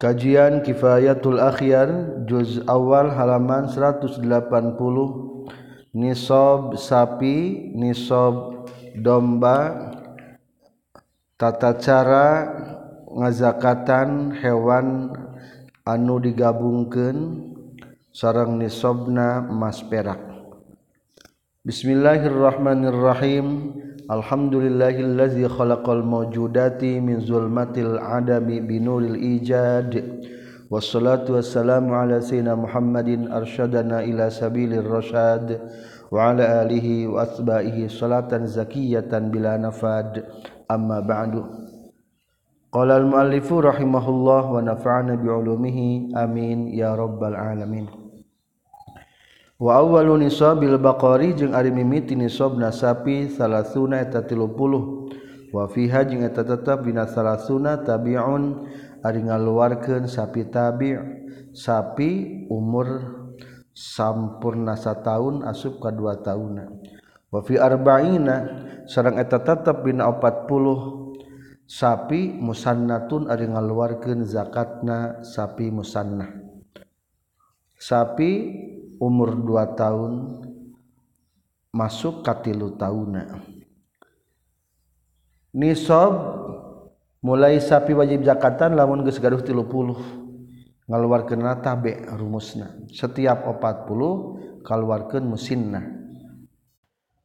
Kajian Kifayatul Akhyar juz awal halaman 180 Nisob sapi, nisob domba Tata cara ngazakatan hewan anu digabungkan sarang nisobna emas perak. Bismillahirrahmanirrahim. Alhamdulillahillazi khalaqal mawjudati min zulmatil adami binuril ijad Wassalatu wassalamu ala sayyidina Muhammadin arsyadana ila sabilir rasyad wa ala alihi wa asba'ihi salatan zakiyatan bila nafad amma ba'du Qala al-muallifu rahimahullah wa nafa'ana bi'ulumihi amin ya rabbal alamin wawalu nisobil Baqarori jeung ari mimiti nisob nasapi salah sunnah eta tilupuluh wafiha jeung eta tetap bina salah sunnah tabiun ari ngaluarkeun sapi tabi sapi umur sampurna sataun asup ka dua tauna. Wafi arba'ina sareng eta tetap bina opat puluh sapi musannatun ari ngaluarkeun zakatna sapi musannah. Sapi umur 2 tahun masuk katilu tauna nisob mulai sapi wajib zakatan lamun geus gaduh 30 ngaluarkeun tabe rumusna. Setiap 40 kaluarkeun musinna.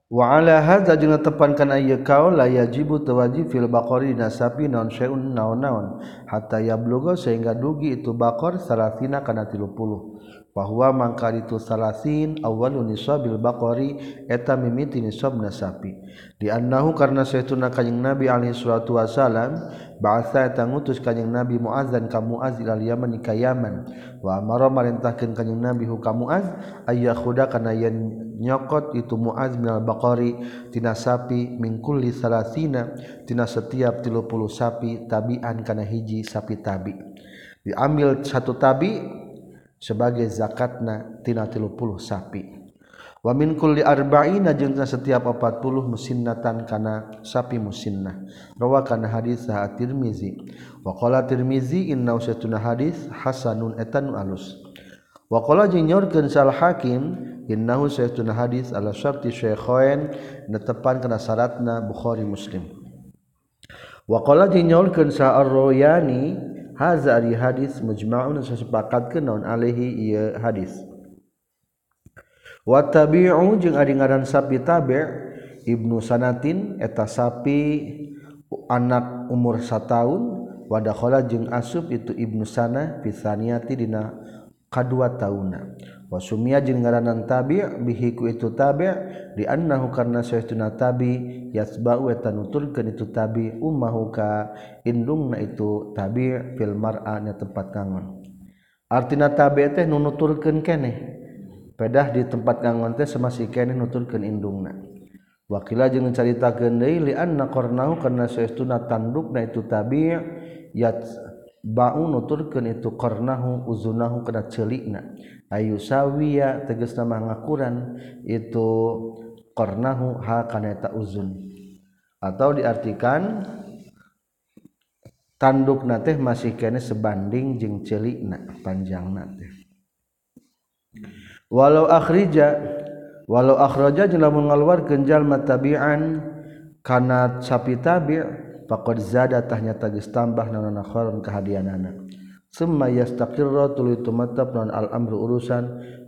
Wa ala hadza jeung tepan kana ieu kaul la yajibu tawajib fil baqari nasabi non syai'un naon-naon hatta yabluga sehingga dugi itu bakor sarafina kana 30 bahwa mangkar itu salasin awalun nisabil baqari eta mimiti nisabna sapi. Di annahu karena saytuna kanjing nabi alaihi salatu wasalam ba'atsa eta ngutus kanjing nabi muazzan ka muaz ilal yaman ka yaman wa amara marintahkeun kanjing nabi hu ka muaz ayyakhuda kana yan nyokot itu muaz minal baqari tina sapi mingkul li salasina tina setiap 30 sapi tabian kana hiji sapi tabi. Diambil satu tabi sebagai zakatna tina puluh sapi. Wamin kulli arba'ina jeung setiap 40 musinnatan kana sapi musinnah. Rawakan hadis sa Tirmizi wa qala Tirmizi inna usatuna hadis hasanun etanu alus. Wa qala jeung nyorkeun sal hakim innahu saytuna hadis ala syarti syaikhain netepan kana syaratna Bukhari Muslim. Wa qala jeung nyorkeun sa Ar-Royani haza ari hadis mujma'un sesepakat ke naon alaihi ieu hadis. Wa tabi'u jeung ari ngaran sapi tabi' ibnu sanatin eta sapi anak umur sataun wa dakhala jeung asub itu ibnu sana pisaniati dina kadua tauna. wasumia jeung ngaranan tabi bihiku itu tabi di annahu karna saytuna tabi yasba'u eta nuturkeun itu tabi ummahu ka indungna itu tabi fil mar'a nya tempat kangon artina tabi teh nu nuturkeun keneh. Pedah di tempat kangon teh samasi keneh nuturkeun indungna. Wakila jeung caritakeun deui li anna qarnahu karna saytuna tandukna itu tabi yat ba'u nuturkeun itu qarnahu uzunahu kana ceulikna ayu sawiya nama ngakuran itu qarnahu ha kana uzun. Atau diartikan tanduk teh masih kene sebanding jeung celikna panjangna teh. Walau akhrija walau akhraja jeung lamun ngaluarkeun jalma tabi'an kana sapi tabi' faqad zada tahnya tagis tambah naon kehadian kahadianana summa yastaqirra tuluy tumetep non al amru urusan.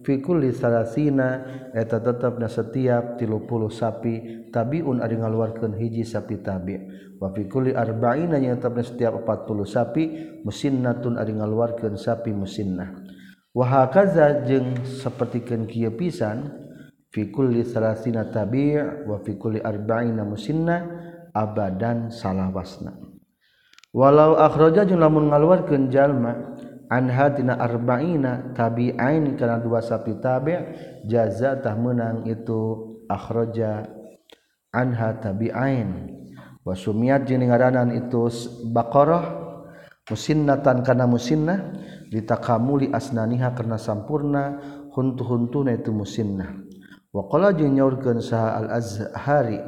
Fi kulli salasina eta tetepna setiap 30 sapi tabiun ari ngaluarkeun hiji sapi tabi. Wa fi kulli arba'ina nya tetepna setiap 40 sapi musinnatun ari ngaluarkeun sapi musinnah. Wa hakaza jeung sapertikeun kieu pisan fi kulli salasina tabi' wa fi kulli arba'ina musinnah abadan salawasna. Walau akhraja jeung lamun ngaluarkeun jalma anha tina arba'ina tabi'ain kana dua sapi tabi' jaza tah meunang itu akhraja anha tabi'ain. Wa sumiyat jeung ngaranan itu baqarah musinnatan kana musinnah litakamuli asnaniha karena sampurna huntu-huntuna itu musinnah. Wa qala jeung nyaurkeun saha al-azhari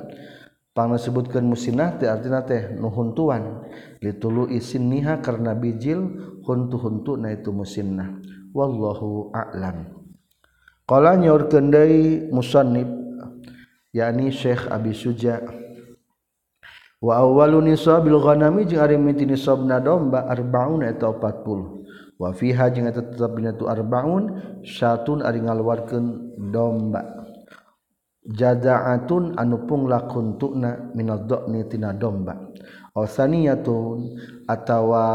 disebutkan musinah artinya teh nuhuntuan. Ditulu isin niha karena bijil huntu huntu na itu musinnah wallahu a'lam. Qala nyaurkeun deui musannif yakni Syekh Abi Suja wa awwalu nisabil ghanami jeung ari miti nisabna domba arbaun eta 40 wa fiha jeung eta tetep dina tu arbaun satun ari ngaluarkeun domba. jadaatun anu pungla kuntuna minad dhani tina domba. Osaniyatun atawa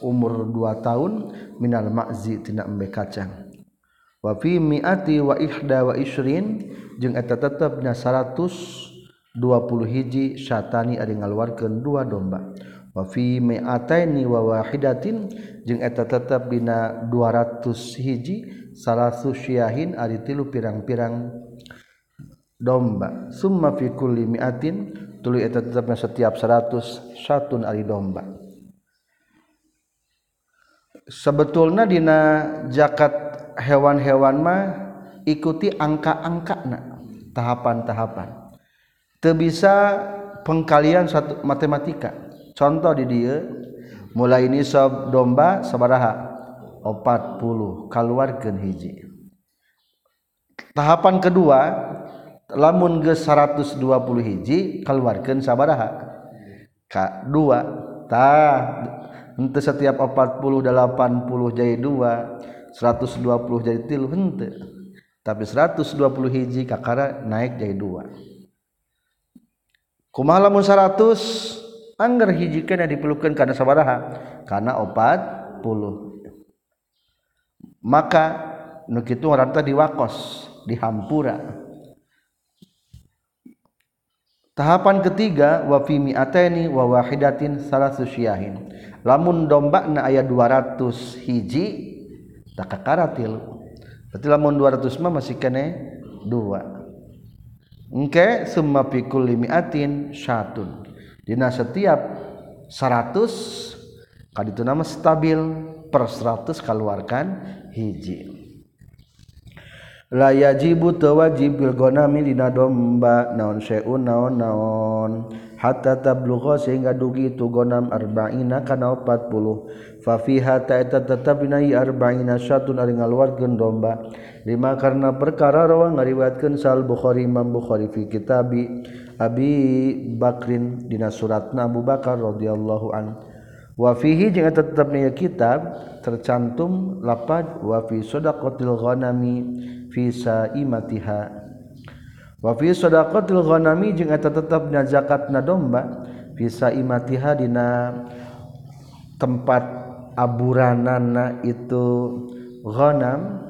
umur 2 tahun minal makzi tina embe kacang. Wa fi mi'ati wa ihda wa isrin jeung eta tetepna 120 hiji syatani ari ngaluarkeun dua domba. Wa fi mi'ataini wa wahidatin jeung eta tetep dina 200 hiji salasu syiahin ari tilu pirang-pirang domba. Summa fi kulli mi'atin tuluy eta tetapna setiap 100 satun ari domba. Sebetulna dina jakat hewan-hewan mah ikuti angka-angkana tahapan-tahapan. Teu bisa pengkalian satu matematika. Contoh di dia mulai ini sob domba sabaraha 40 keluarkan hiji. Tahapan kedua lamun ge 120 hiji keluarkan sabaraha? Ka dua. Ta hente setiap 40 80 jadi dua 120 jadi tilu hente tapi 120 hiji kakara naik jadi dua. Kumaha lamun 100 angger hiji kana diperlukan karena sabaraha? Karena 40 maka nu kitu ngaran diwakos dihampura. Tahapan ketiga wa fi mi'ataini wa wahidatin salasu syiahin. Lamun dombana aya 200 hiji takakaratil. Berarti lamun 200 mah masih kene 2. Engke summa fi kulli mi'atin syatun. Dina setiap 100 kaditu nama stabil per 100 keluarkan hiji. layajibu tewajib bil gonami dina domba. Naon seun naon naon. Hatta tablugha sehingga dugi tu gonam arba'ina kana 40 fa fiha ta'ata tetap dina arba'ina satun ari ngaluarkeun domba. Lima karena perkara rawa ngariwayatkeun sal bukhari imam bukhari fi kitabi abi bakrin dina suratna abu bakar radhiyallahu anhu wafihi jeung tetapnya kitab tercantum lapad wa fi shadaqatil ghanami. Visa imatiha wafi sodakotil ghanami jeung eta tetapnya zakatna domba visa imatiha dina tempat aburanana itu ghanam.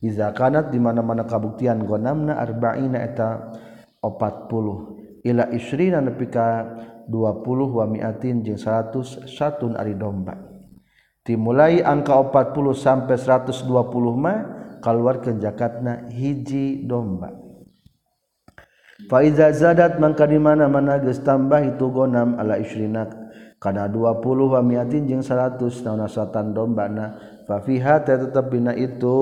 Iza kanat di mana-mana kabuktian ghanamna arba'ina eta 40 ila isrina nepi ka 20 wa mi'atin jeung 100 satun ari domba. Dimulai angka 40 sampai 120 mah kalwarkeun zakatna hiji domba. Faiza zadat mangka di mana-mana geus tambah itu gonam ala isrina kana 20 wa miatin jeung 100 naunasatan dombana. Fa fiha tetep bina itu.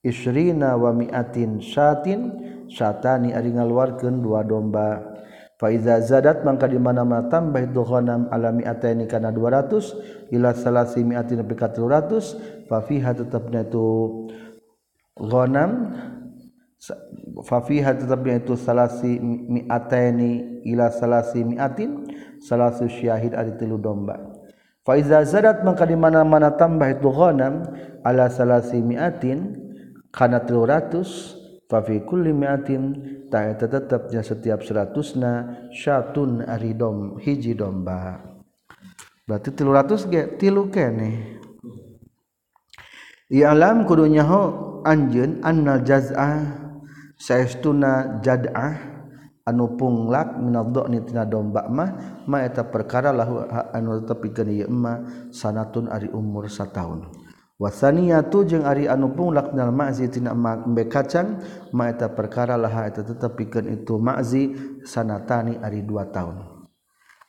Isrina wa miatin satin satani ari ngaluarkeun dua domba. Faiza zadat mangka di mana-mana tambah itu ghanam alami ataini kana 200 ila salasi mi'ati nepi ka 300 fa fiha tetepna itu ghanam fa fiha tetepna itu salasi mi'ataini ila salasi mi'atin salasu syahid ari tilu domba. Faiza zadat mangka di mana-mana tambah itu ghanam ala salasi mi'atin kana 300 Fafi kulli mi'atin ta'ata tetepnya setiap seratusna syatun ari dom hiji domba. Berarti tilu ratus ge tilu kene. Ya'lam kudu nyaho anjeun annal jaz'a saestuna jad'ah anu punglak minaddo ni tina domba mah ma eta perkara lahu anu tepikeun ieu mah sanatun ari umur sataun. wasaniatu jeung Ari anu punglaknal mazi tina embe kacang maeta perkara laha eta tetep pikeun itu mazi sanatani ari dua tahun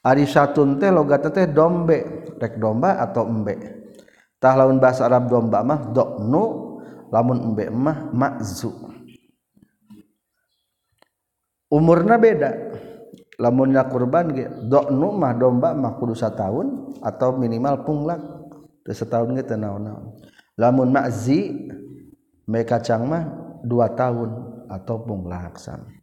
Ari satun teh logat teh dombe rek domba atau embe. Tah laun bahasa Arab domba mah doknu lamun embe mah mazu. Umurna beda. Lamunnya kurban ge doknu mah domba mah kudu tahun atau minimal punglak setahun teu naon-naon lamun makzi mereka kacang mah dua tahun atau punglak sami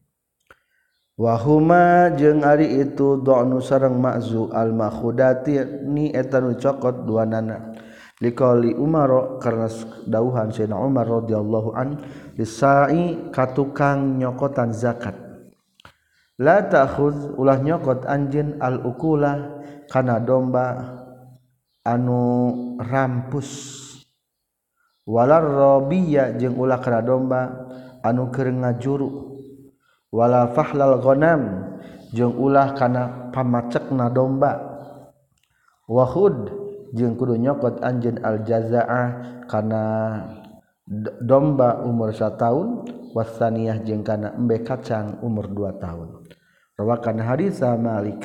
wahuma jeung ari itu do'nu sareng makzu al makhudati ni eta nu cokot dua nana. Liqali Umar karena dauhan Sayyidina Umar radhiyallahu an lisai katukang nyokotan zakat. La ta'khudz ulah nyokot anjeun al ukula kana domba anu rampus. Walar rabiyya jeung ulah kana domba anu keur ngajuru. Wala fahlal ghanam jeung ulah kana pamacekna domba. Wahud jeung kudu nyokot anjeun al jazaa'ah kana domba umur 1 tahun wasaniyah jeung kana embe kacang umur 2 tahun rawakan hadis Malik.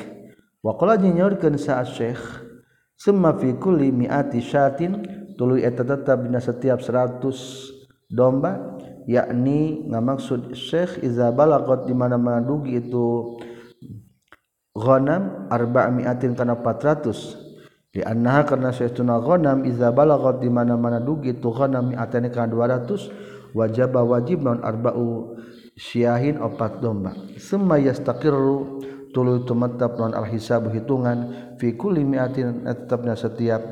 Wa qala nyaurkeun sa Syekh summa fi kulli mi'ati syatin tuluy eta tetap dina setiap 100 domba yakni ngamaksud Syekh iza balagot di mana-mana dugi itu ghanam arba'mi'atin kana 400 di annaha karena saytuna ghanam iza balagot di mana-mana dugi itu ghanam mi'atin kana 200 wajib wajib non arba'u syahin opat domba. Semua yastaqirru tulu tumatap non al hisab hitungan fi kulli mi'atin tetapnya setiap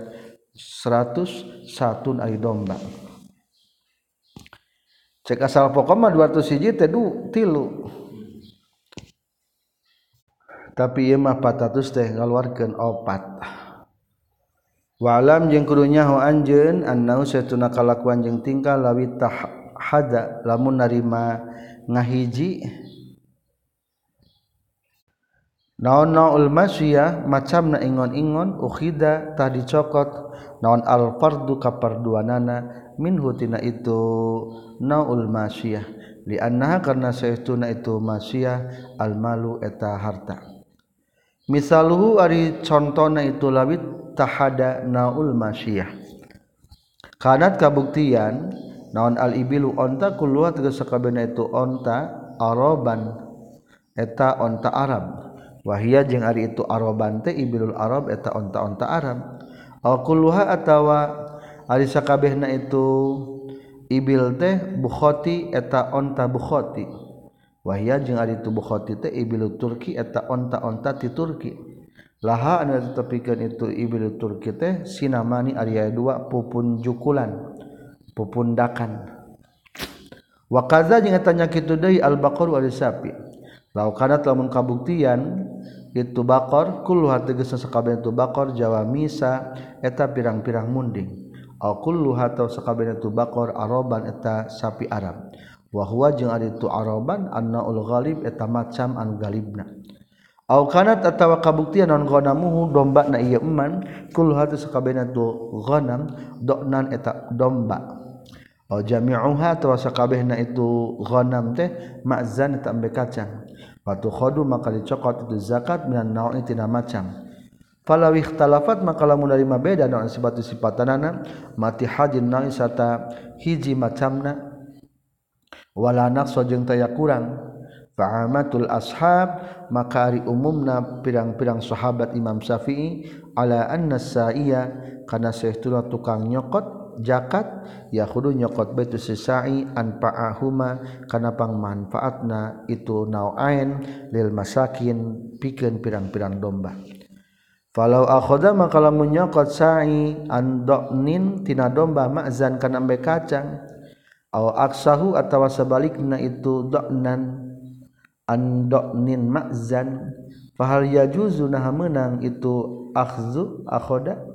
100 satu ay domba. Cek asal pokok mah 200 hiji teh tilu. Tapi ieu mah 400 teh ngaluarkeun opat. Walam jeung kudu nyaho anjeun annahu satuna kalakuan jeung tingkah lawi tahada lamun narima ngahiji naon naul masyiyah macam na ingon-ingon ukhida tah dicokot. Naon al fardu kaparduanana minhu tina itu naul masyiyah li annaha karna saestuna itu masyiyah al malu eta harta. Misaluhu ari contona itu lawit tahada naul masyiyah kanat kabuktian naon al-ibilu onta kulluha tegas sakabehna itu onta araban eta onta Arab wahia jeung ari itu aroban teh ibilul arab eta onta-onta Arab. Aw kulluha atawa ari sakabehna itu ibil teh bukhoti eta onta bukhoti. Wahia jeung ari itu bukhoti teh ibil turki eta onta-onta ti turki. Laha anu tetepikeun itu ibil turki teh sinamani ari dua pupun jukulan pupundakan. Wa kaza jeung eta nyakitu deui al-baqar wal sapi laukadat lamun kabuktian itu bakor kulluha tegas sakabeh itu bakor jawa misa eta pirang-pirang munding. Au kulluha tau sakabeh itu bakor araban eta sapi arab. Wa huwa jeung ari tu araban annaul ghalib eta macam anu galibna. Au kanat atawa kabuktian non ghanamuhu domba na ieu eman kulluha tu sakabehna tu ghanam doknan eta domba. Au jami'uha tawa sakabehna itu ghanam teh ma'zan eta ambe kacang. Watu khodu maka dicokot itu zakat minan naon tina macam. Falaw ikhtalafat maka lamun dari beda naon sifat sifatanana mati hajin naon sata hiji macamna. Wala naqsa jeung taya kurang. Fa'amatul ashab maka ari umumna pirang-pirang sahabat Imam Syafi'i ala anna sa'iya kana saestuna tukang nyokot zakat ya kudu nyokot sesai anpa'ahuma kana pangmanfaatna itu nau'ain lil masakin pikeun pirang-pirang domba. Falau akhoda maka lamun nyokot sa'i an do'nin tina domba ma'zan kana embe kacang. Aw aksahu atawa sebalikna itu do'nan an do'nin ma'zan. Fahal yajuzu nah menang itu akhzu akhoda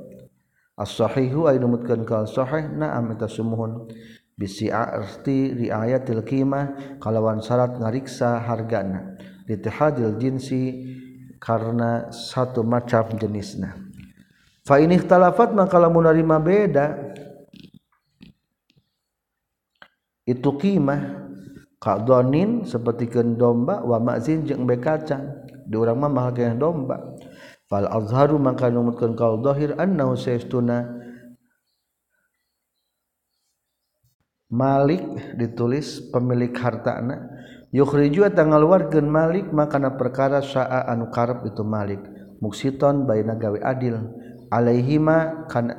as-sahihu ay numutkeun ka sahih na'am eta sumuhun. Bisi arti riayatil qimah kalawan syarat ngariksa hargana. Litihadil jinsi karena satu macam jenisna fa ini ikhtalafat maka lamun narima beda. Itu qimah qadhanin seperti domba wa ma'zin jeung bekacang di urang mah mahal domba fal azharu maka numutkeun kaul zahir annahu sayastuna. Malik ditulis pemilik hartana. Yukhriju tanggal warga Malik makana perkara saa anu karep itu Malik. Muksiton baina gawe adil. Alaihima kana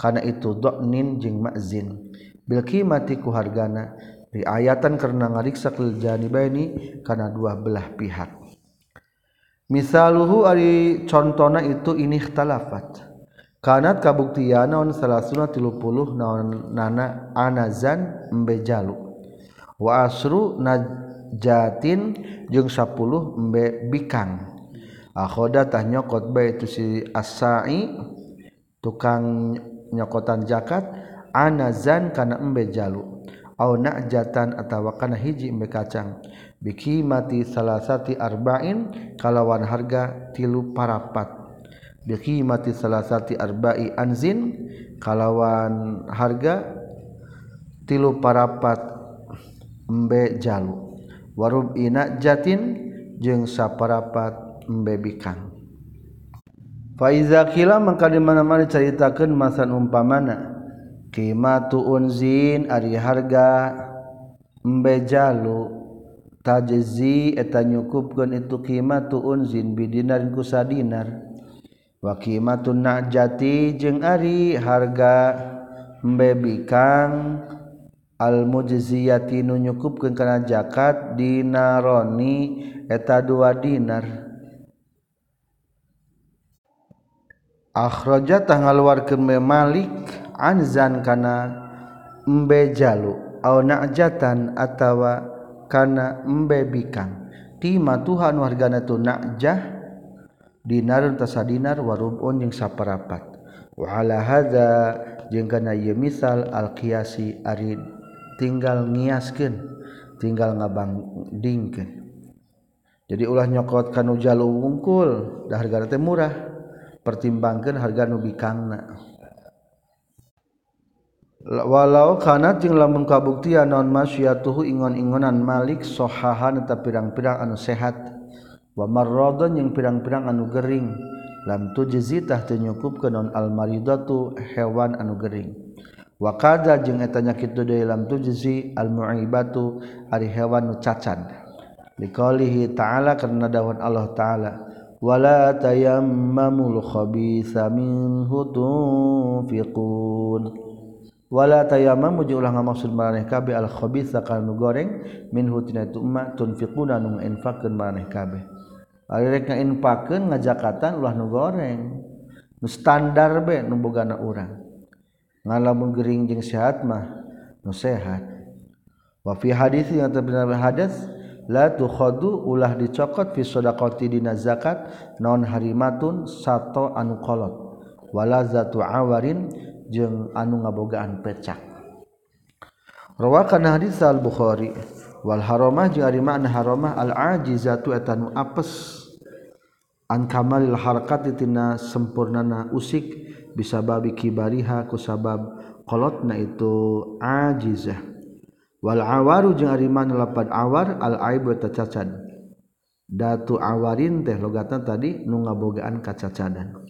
kana itu doknin jeung ma'zin. Bil qimati ku hargana. Riayatan karena ngariksa kil janibaini kana dua belah pihak misalluhu ari contona itu inihtalafat kanat kabuktian naon salasuna tilu puluh naon nana anazan embe jalu. Wa asru najatin jeung sapuluh embe bikang. Akhoda tah nyokot bae itu si asai tukang nyokotan jakat anazan kana embe jalu. Au najatan atawa kana hiji embe kacang. Biki mati salahati arba'in kalawan harga tilu parapat. Biki mati salahati arba'i anzin kalawan harga tilu parapat embe jalu. Warub ina jatin jeung saparapat embe bikang. Faiza kila maka di mana-mana ceritakan masan umpamana. Qimatu unzin ari harga embe jalu tajzi eta nyukupkeun itu qimatu unzin bidinar ku sadinar. Wa qimatun najati jeung ari harga embe bikang al mujziyati nu nyukupkeun kana zakat dinaroni eta dua dinar. Akhraja tanggal warkeun Malik anzan kana embe jalu au najatan atawa kana embe bikang. Tima Tuhan wargana tu najah dinar tasa dinar warubun jeung saparapat. Wa ala hadza jeung kana ieu misal al qiyasi ari tinggal ngiaskeun tinggal ngabandingkeun. Jadi ulah nyokot kanu jalu wungkul da harga teh murah pertimbangkeun harga nu bikangna. Walau kana jeung lamun kabuktian naon masyatuhu ingon-ingonan malik sohahan eta pirang-pirang anu sehat. Wa marradun yang pirang-pirang anu gering. Lam tujzi tah teu nyukupkeun naon al maridatu hewan anu gering. Wa kada jeung eta nyakit deui lam tujzi al mu'ibatu ari hewan nu cacan liqaulihi ta'ala karena dawuh Allah ta'ala wala tayammamul khabitha minhu tunfiqun wala tayamam muji ulah ngamaksud maraneh kabeh al khabitha kana nu goreng min hutina itu ma tunfiquna nu infaqkeun maraneh kabeh. Ari rek ngainfakeun ngajakatan ulah nu goreng. Nu standar be nu bogana urang. Ngalamun gering jeung sehat mah nu sehat. Wa fi hadis yang terbenar hadis la tukhadu ulah dicokot fi shadaqati dina zakat non harimatun sato anu kolot. Wala zatu awarin jeung anu ngabogaan pecak. Rawakan hadits al Bukhari wal haramah jeung ari makna haramah al ajizatu eta nu apes. An kamalil harakat tina sempurnana usik bisa babi kibariha ku sabab kolotna itu ajizah. Wal awaru jeung ari makna lapad awar al aib eta cacad datu awarin teh logatan tadi nu ngabogaan kacacadan.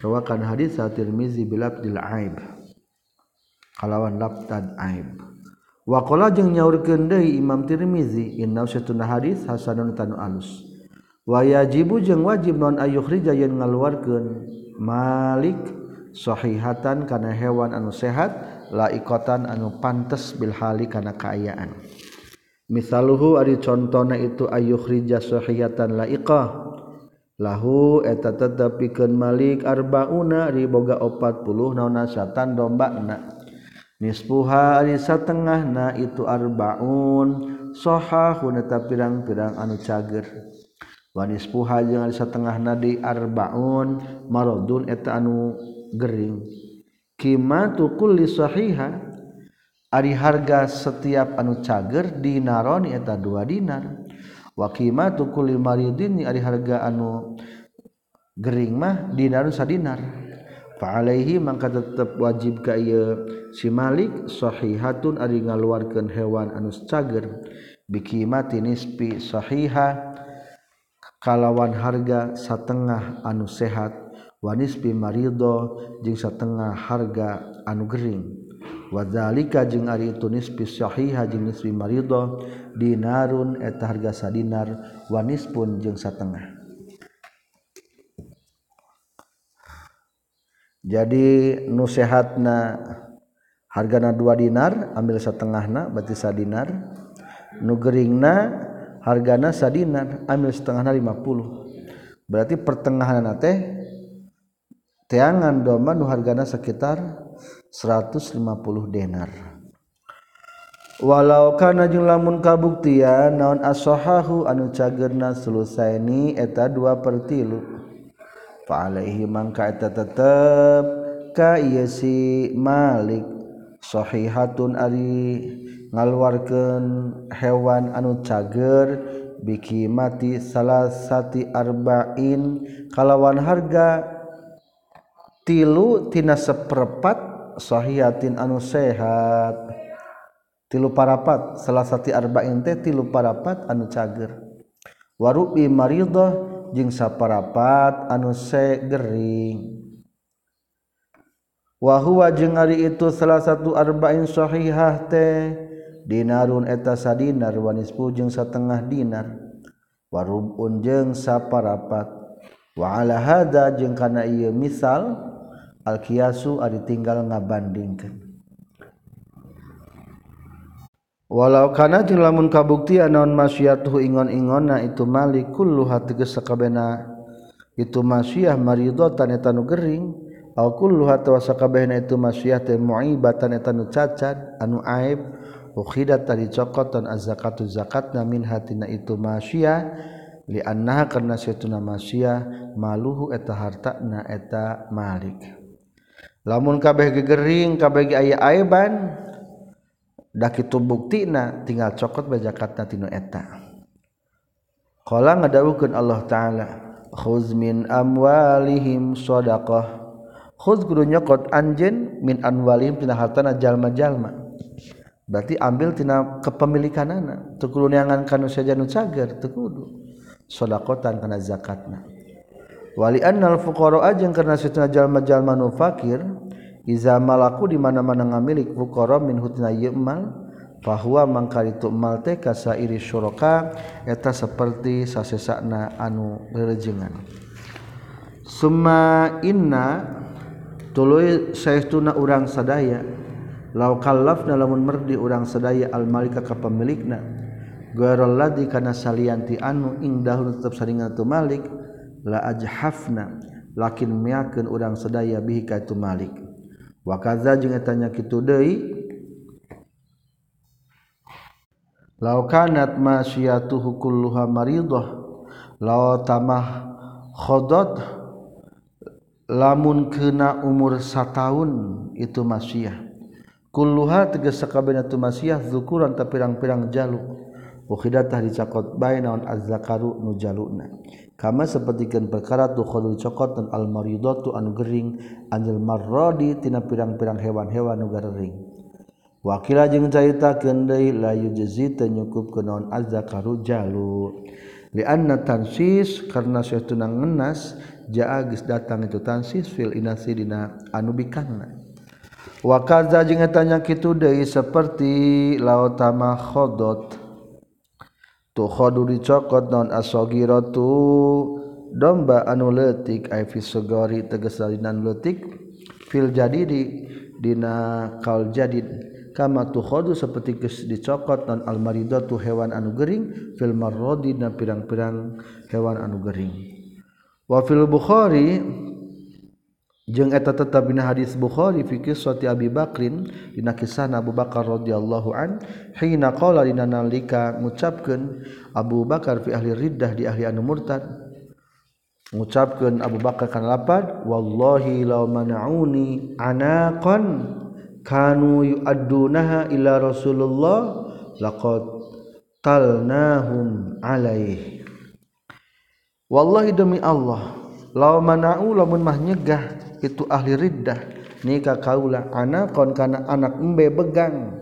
rawakan hadis Tirmizi bilabdil aib. Kalawan labdan aib. Wa qala jeung nyaurkeun deui Imam Tirmizi inna satuna hadis hasanun tanu alus. Wa yajibu jeung wajib non ayukhrija yen ngaluarkeun malik sahihatan kana hewan anu sehat laikotan anu pantes bil hali kana kaayaan. Misaluhu ari contona itu ayukhrija sahihatan laiqah. lahu eta tetap pikeun Malik arbauna riboga 40 naonna satan dombana. Nispuha ari satengahna itu arbaun. Sohahun eta pirang-pirang anu cager. Wa nispuha jeung ari satengahna di arbaun. Maradun eta anu gering. Qimatu kulli sahiha. Ari harga setiap anu cager dinaroni eta dua dinar. wakima tukul maridin ari harga anu gering mah dinarun sadinar. Fa alaihi mangka tetep wajib ka ieu. Si Malik sahihatun ari ngaluarkeun hewan anu cager bikimati nispi sahiha kalawan harga satengah anu sehat. Wanispi marido jeung satengah harga anu gering. wazalika jeung ari itu nisfi sahiha jeung nisfi maridho dinarun eta harga sadinar wanis pun jeung satengah. Jadi nu sehatna hargana dua dinar ambil setengahna berarti sadinar. Nu geringna hargana sadinar ambil setengahna 50 berarti pertengahan teh teangan domba nu hargana sekitar 150 denar. Walau kanajung lamun kabuktian naon asohahu anu cagerna selesai eta dua pertilu Alaihi mangka eta tetep ka ieu si malik sahihatun ari ngaluarkeun hewan anu cager biki mati salah sati arba'in kalawan harga tilu tina seperempat sahihatin anu sehat. Tilu parapat salah satu arba'in teh tilu parapat anu cager. Warubi maridah jeung saparapat anu segering. Wa huwa jeung ari itu salah satu arba'in sahihah teh. Dinarun eta sadinar wa nisfu jeung satengah dinar. Warubun jeung saparapat. Wa ala hada jeung kana ieu misal alkiasu ari tinggal ngabandingkeun. Walau kana jeung lamun kabuktian naon masyiyatuhu ingon-ingonna itu malik kulluha tegas sakabehna. Itu masyiyah maridatan eta nu gering au kulluha tawasakabehna itu masyiyah teh muibatan eta nu cacat anu aib. Ukhidat tadi cokotan az-zakatu zakatna min hatina itu masyiyah li annaha karena saytuna masyiyah maluhu eta hartana eta malik. lamun kabeh gegering kabeh aya aiban da kitu buktina tinggal cokot bajakatna tinu eta. Qala ngadawukeun Allah taala khuz min amwalihim shadaqah khuz kudu nyokot anjeun min anwalihim tina hartana jalma-jalma. Berarti ambil tina kepemilikanana. Teu kudu neangan kana saja nu cager teu kudu. Shadaqatan kana zakatna. wali annal fuqara jeung karena sesuna jalma-jalma nu fakir iza malaku di mana-mana ngamilik fuqara min hutna yemal bahwa mangkal itu mal teh kasairi syuraka eta seperti sasesakna anu rerejengan. Summa inna tuluy saestuna urang sadaya law kallafna lamun merdi urang sadaya al malika ka pamilikna ghairalladzi kana salianti anu indahun tetep saringan tu malik la ajhafna lakin miakeun urang sedaya bihi ka itu Malik. Wa kadza jeung eta nya kitu deui? Law kanat masyiyatuhu kulluha maridah law tamah khodot lamun kena umur sataun itu masyiyah. Kulluha tegas sakabehna tu masyiyah zukuran tapi pirang-pirang jaluk. Ukhidatah dicakot bae naon az-zakaru nu jaluna kama sepertikan perkara tuhkhul cokotan almaridatu anu gering anjil marrodi tina pirang-pirang hewan-hewan nu gering wakila jeung carita kendai layu jezi tenyukup ke naon azza karu jalu. Lianna tansis karena suatu nangenas jaa geus datang itu tansis fil inasi dina anu bikangna. Wa kaza jeung tanya kitu deui saperti lautama khodot tukhodu dicokot non asogiratu. Domba anu letik ay fi tegesalinan letik fil jadidi dina kal jadid. Kama tuhkhodu seperti geus dicokot non almaridatu hewan anu gering fil marrodi dina pirang-pirang hewan anu gering. Wafil bukhari eta tetap bin hadits Bukhari fikir suati Abi Bakrin dina kisah Abu Bakar radhiyallahu an hina qala dina nalika ngucapkeun Abu Bakar fi ahli riddah di ahli anu murtad. Ngucapkeun Abu Bakar kana lapad wallahi law mana'uni anaqan kanu yu'addunaha ila Rasulullah laqad talnahum alaih. Wallahi demi Allah law mana'u lamun mah nyegah itu ahli riddah. Nikah kaulah anak kon kana anak embe begang.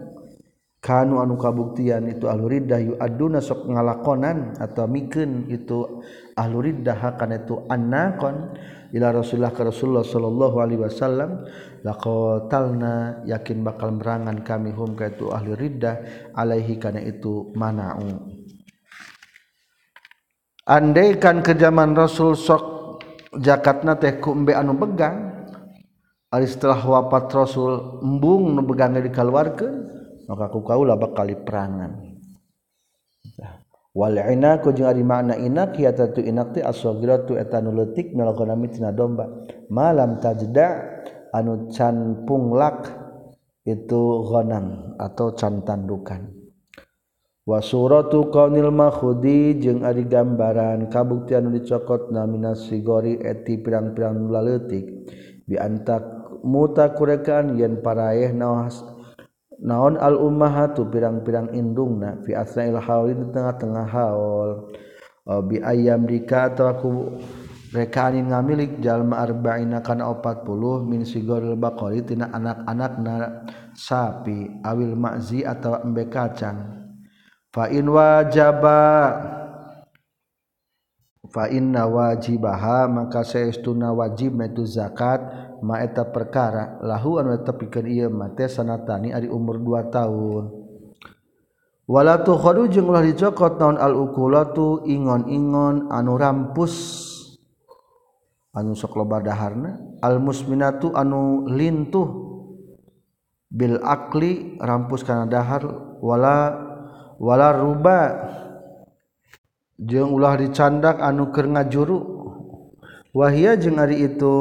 Kanu anu kabuktian itu ahli riddah yu aduna sok ngalakonan atau mikeun itu ahluriddah kan itu anakon. Ila Rasulullah ke Rasulullah sallallahu alaihi wasallam laqatalna yakin bakal merangan kami hum ka itu ahli riddah alaihi kana itu mana'u. Andaikan ke zaman Rasul sok jakatna teh kumbe anu begang. Ari setelah wafat Rasul embung nu begangnya dikaluarkeun maka ku kaula bakal perangan wal inaku jeung ari makna inak ya tatu inak teh aswagiratu eta nu leutik minal ghanami tina domba. Malam tajda anu can punglak itu ghanam atau can tandukan wasuratu qail mahudi jeung ari gambaran kabuktian dicokot namina sigori eti pirang-pirang laleutik bi antak muta kurekan yen paraeh naos naon al ummahatu pirang-pirang indungna fi asnail haul di tengah-tengah haul. Bi ayam dika atau aku rekanin ngamilik jalma arba'ina kana 40 min sigoril baqari tina anak-anak sapi awil ma'zi atau embe kacang. fa'in wajaba. Fa'inna wajibaha maka saestuna wajibna itu zakat ma eta perkara. Lahu anu tepikeun ieu mate sanatani ari umur 2 tahun. Wala tukhadu jeung ulah dicokot naon al ukulatu ingon-ingon anu rampus. Anu sok loba daharna al musminatu anu lintuh. Bil akli rampus kana dahar wala wala ruba. Jeung ulah dicandak anu keur ngajuru. Wahia jeung ari itu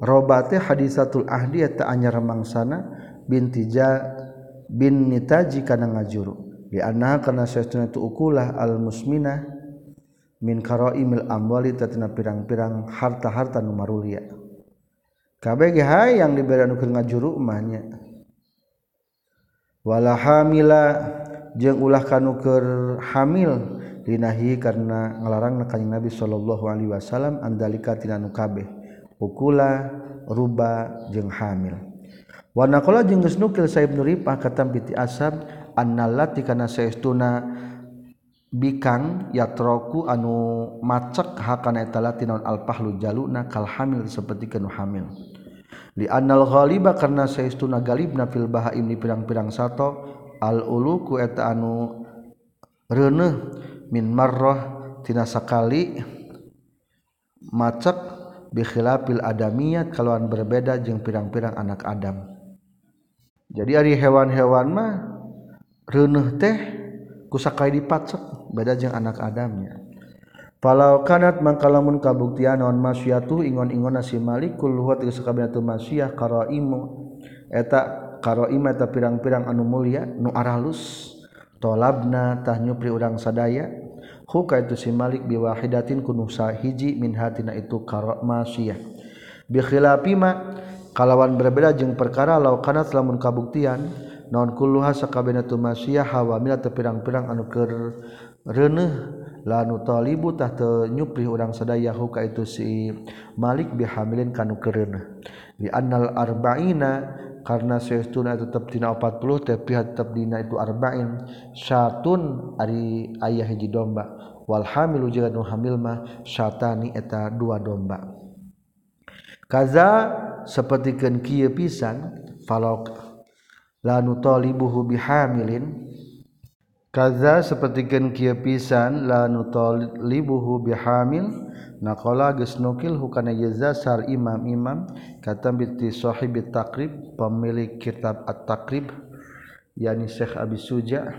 robate hadisatul ahdi eta anyar mangsana binti ja bin nitaji kana ngajuru. Di anna kana saestuna tu ukulah al musminah min karaimil amwali tatina pirang-pirang harta-harta nu marulia. Kabeh ge hayang dibere anu keur ngajuru mah nya. Wala hamila jeung ulah kanuker hamil dinahi karena ngalarang nakanya Nabi Shallallahu Alaihi Wasallam andalika tinanu kabeh. Ukula ruba jeung hamil. Wanakola jeung geus nukil Saib Nuripah katam piti asab annalati kana saestuna bikang yatroku anu macek hakana eta lati naon alpahlu jaluna kal hamil seperti kanu hamil. Li annal ghaliba karena saestuna galibna fil bahaim di pirang-pirang sato al-ulu eta anu reuneuh min marrah tina sakali macak bikhilafil adamiyat kalauan berbeda jeung pirang-pirang anak Adam. Jadi ari hewan-hewan mah reuneuh teh kusakai dipacak beda jeung anak Adamnya Falau kanat mangkalamun kabuktian naon masyatu ingon-ingon si malikul huwa tegas sakabehna tu masyah karaimu. Eta karoimata pirang-pirang anu mulia nu aralus tolabna tah nyupri urang sadaya. Huka itu si Malik biwahidatin kunu sahiji min hatina itu karomasiah bi khilafima kalawan berbeda jeung perkara law kana lamun kabuktian naon kulluha sakabehna tu masiyah hawamil teu pirang-pirang anu keur reuneuh. La nu talibu tah teu nyupri urang sadaya huka itu si Malik bihamilin kanu kereuneuh bi annal arba'ina karena seestuna tetap dina 40 tapi tetap dina itu arba'in. Syatun ari ayah hiji domba. Wal hamilu jeung nu hamil mah syatani eta dua domba. Kaza sapertikeun kieu pisan falak la nutalibuhu bihamilin kaza sapertikeun kieu pisan la nutalibuhu bihamil naqala geus nukil hukana yazasar imam-imam kata binti sahib takrib pemilik kitab at-takrib yakni Syekh Abi Suja.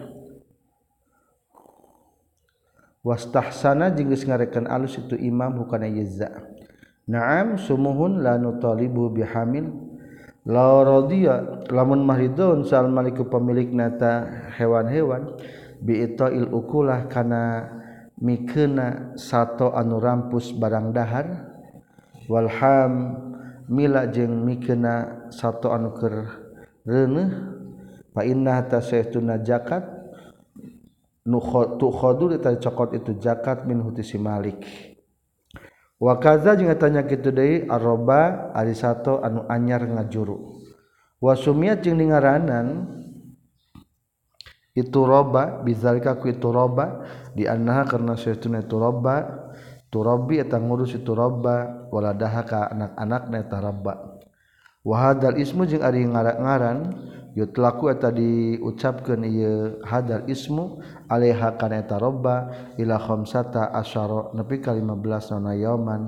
Wastahsana jeung ngarekan alus itu imam hukana yeza Naam sumuhun la nutalibu bihamil. La radiya lamun mahridun sal maliku pemilik nata hewan-hewan biitoil ukulah kana mikena sato anu rampus barang dahar. Walham mila jeung mikena sato anu keur reuneuh. Fa inna tasaytuna zakat. Nu tu khadu cokot itu zakat min huti si malik. Wa kaza jeung tanya kitu deui arroba ari sato anu anyar ngajuru. Wa sumiat jeung dingaranan itu roba bizalika ku itu roba di annaha karena saytuna ituroba turabi eta ngurus ituroba waladaha ka anak-anakna eta rabba. Wa hadzal ismu jeung ari ngaran yutlaku eta diucapkeun ieu hadzal ismu alaiha kana eta rabba ila khamsata asyara nepi ka 15 naon yauman.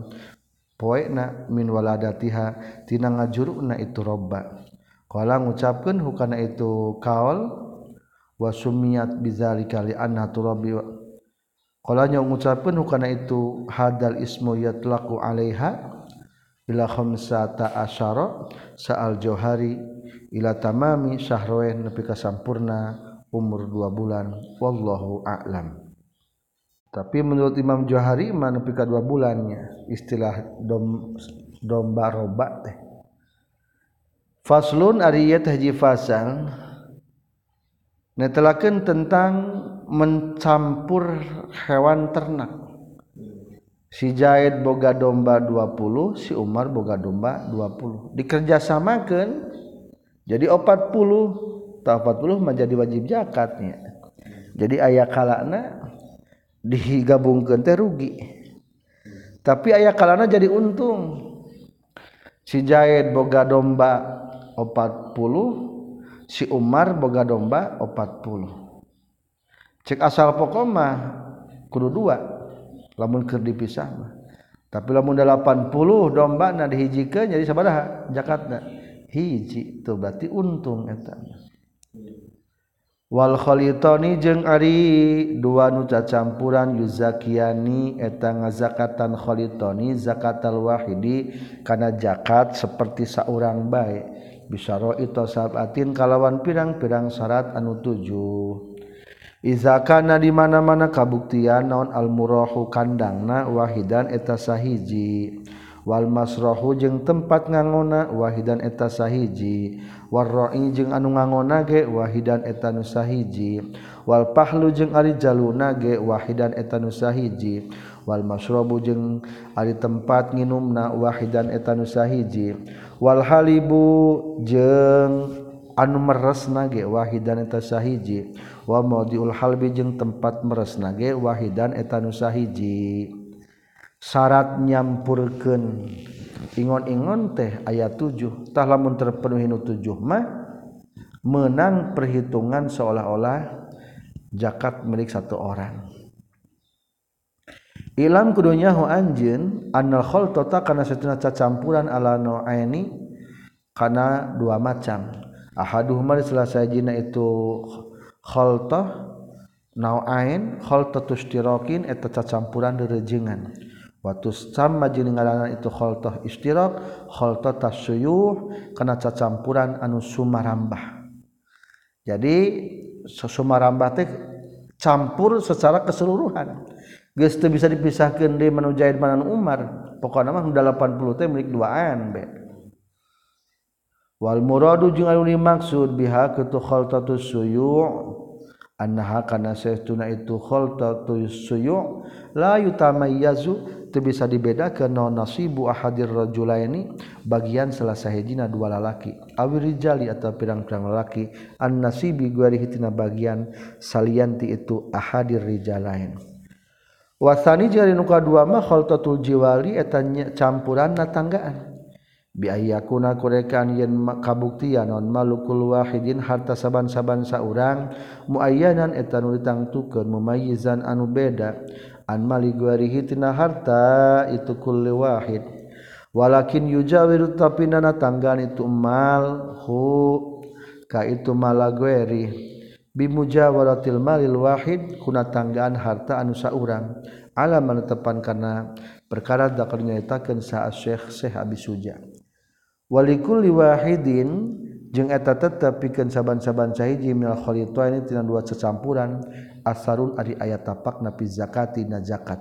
Poena min waladatiha tina ngajurukna itu robba qala ngucapkeun hukana itu kaol wasumiat bizali kali kalaunya mengucapkan karena itu hadal ismu yatlaku alaiha ila khamsata asyara sa'al johari ila tamami syahrain nepi ka sampurna umur dua bulan. Wallahu a'lam. Tapi menurut Imam Johari mah nepi ka dua bulannya istilah dom domba roba teh. Faslun ariyat haji fasal netelaken tentang mencampur hewan ternak. Si Jaid boga domba 20 si Umar boga domba 20 dikerjasamakan jadi 40 atau 40 menjadi wajib zakatnya jadi ayah kalana digabungkan teh rugi. Tapi ayah kalana jadi untung. Si Jaid boga domba 40 si Umar boga domba 40 cek asal pokok mah kudu dua. Lamun keur dipisah mah. Tapi lamun 80 domba na dihijikeun jadi sabaraha? Jakarta hiji tuh berarti untung eta wal khalitoni jeung ari dua nu campuran yuzakiani eta ngazakatan khalitoni zakatal wahidi kana zakat seperti saurang bae. bisaro itu saatin kalawan pirang-pirang syarat anu tujuh. Izakana di mana-mana kabuktian naon almurohu kandangna wahidan eta sahiji. Wal masrohu jeung tempat ngangona wahidan eta sahiji. Warroi jeung anu ngangona ge wahidan eta nu sahiji. Wal pahlu jeung ari jaluna ge wahidan eta nu sahiji. Wal masrobu jeung ari tempat nginumna wahidan eta nu sahiji. walhalibu jeng anu meres nage wahidan eta sahiji. Wa maudiul halbi jeung tempat meres nage wahidan eta nu sahiji. Syarat nyampurkeun ingon-ingon teh aya 7 tah lamun terpenuhi nu 7 mah menang perhitungan seolah-olah zakat milik satu orang. Ilam kudunya hu anjin annal khaltata kana satuna campuran ala nu'aini kana dua macam. Ahaduhuma jina itu khaltah nau'ain khaltatu istirakin eta cacampuran derejengan. Waktu sama jeung ngaranna itu khaltah istirak, khaltah tasuyuh kana cacampuran anu sumarambah. Jadi sumarambah teh campur secara keseluruhan. Geus teu bisa dipisahkeun deui manu Zaid manan Umar. Pokokna mah 80 teh milik duaan be. Wal muradu jeung anu dimaksud biha kitu khaltatus suyu' annaha kana saestuna itu khaltatu suyu. La yutamayyazu teu bisa dibedakeun naon nasibu ahadir rajulaini bagian salah sahijina dua lalaki. Awi rijali atau pirang-pirang lalaki. An nasibi guari tina bagian salianti itu ahadir rijalain wasani jari nuka dua mah khaltatul jiwali eta campuran na tanggaan. Biayakuna kurekan yen kabuktian non malukul wahidin harta saban-saban saurang muayyanan eta nu ditangtukeun mumayyizan anu beda. An mali guarihi tina harta itu kulli wahid. Walakin yujawir tapi nana tanggan itu mal hu ka itu malagueri. bimujawaratil malil wahid kuna tanggaan harta anu saurang. Ala tepan karena perkara dakar nyaritakeun saat Syekh Syekh Abi Suja. Walikul liwahidin jeung eta tetep pikeun saban-saban sahiji minal khalitaini tina dua sesampuran asarun ari ayat tapak napi zakati na zakat.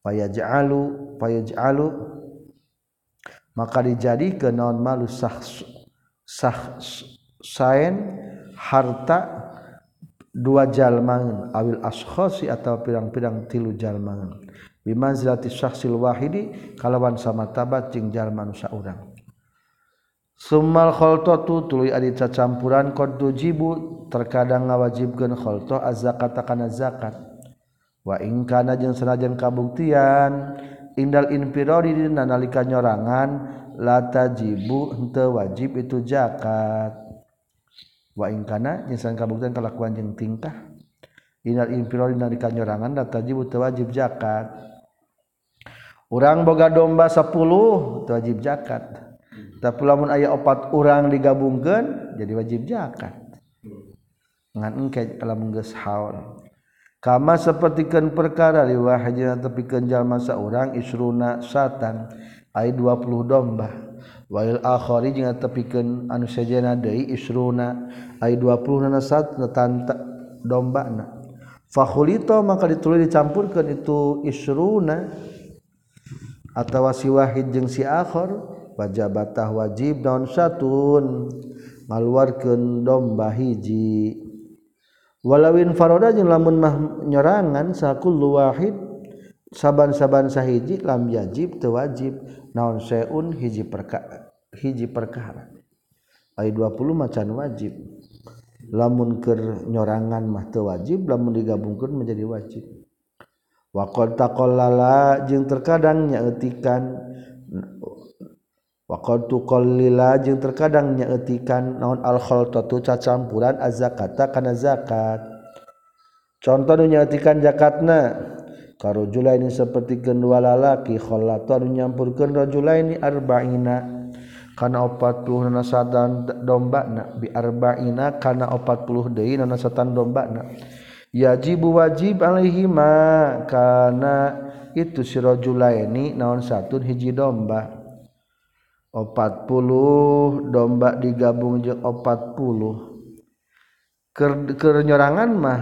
Fayaj'alu fayaj'alu maka dijadikeun naon malu sah sah saen harta dua jalmangan awil ashkhosi atau pirang-pirang tilu jalmangan bimanzilati syakhsil wahidi kalawan sama tabat jeung jalma nu saurang summal khaltatu tuluy adi campuran qad tujibu terkadang ngawajibkeun khalta az-zakata kana zakat. Wa in kana jeung sanajan kabuktian indal infirari dina nalika nyorangan la tajibu henteu wajib itu zakat. waingkana jengsan kabuktian kelakuan jeng tingkah Inal impiro dina dikanyorangan wajib teu wajib zakat. Urang boga domba 10 teu wajib zakat. Tapi lamun aya opat urang digabungkeun jadi wajib zakat. Ngan engke lamun geus haul. Kama sapertikeun perkara liwahajina tepikeun jalma saurang isruna satan ay 20 domba. Wail akhari jeung tepikeun anu sajana deui isruna. Ay 20 nana sat tanta domba na fakhulita maka ditulis dicampurkeun itu isruna. Atawa si wahid jeung si akhar wajabatah wajib daun satun? Ngaluarkeun domba hiji. Walawin faroda jeung lamun mah nyerangan sakullu wahid saban-saban sahiji lam yajib teu wajib. Naon seun hiji perkara hiji perkara. Ay 20 macan wajib. Lamun keur nyorangan mah teu wajib lamun digabungkeun menjadi wajib. Wa qad taqallala jeung terkadang nyaeutikan wa qad tuqallila jeung terkadang nyaeutikan naon al khaltatu cacampuran az-zakata kana zakat. Contoh nu nyaeutikan karojula ini seperti kedua lalaki kholaton nyampurkan rojula ini arba'ina. Karena opat puluh nasatan domba nak bi arba'ina karena opat puluh day nasatan domba nak. yajibu wajib alaihi ma karena itu si rojula ini naon satu hiji domba. Opat puluh domba digabung je opat puluh. Kerenyorangan mah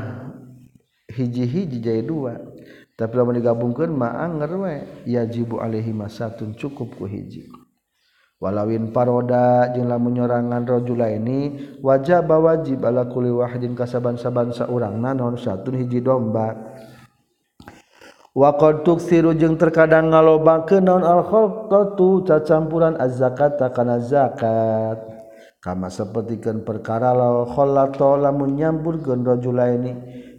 hiji-hiji jadi dua tapi lamun digabungkeun mah anger we yajibu alaihi masatun cukup ku hiji. Walawin paroda jeung lamun nyorangan ini wajib wajib ala kulli wahidin kasaban-saban saurangna naon satun hiji domba. Watuk sirujeng terkadang ngaloba ke naon alkhotu cacampuran az-zakat takana zakat. Kama sepertikan perkara la menyambur gendrojula ini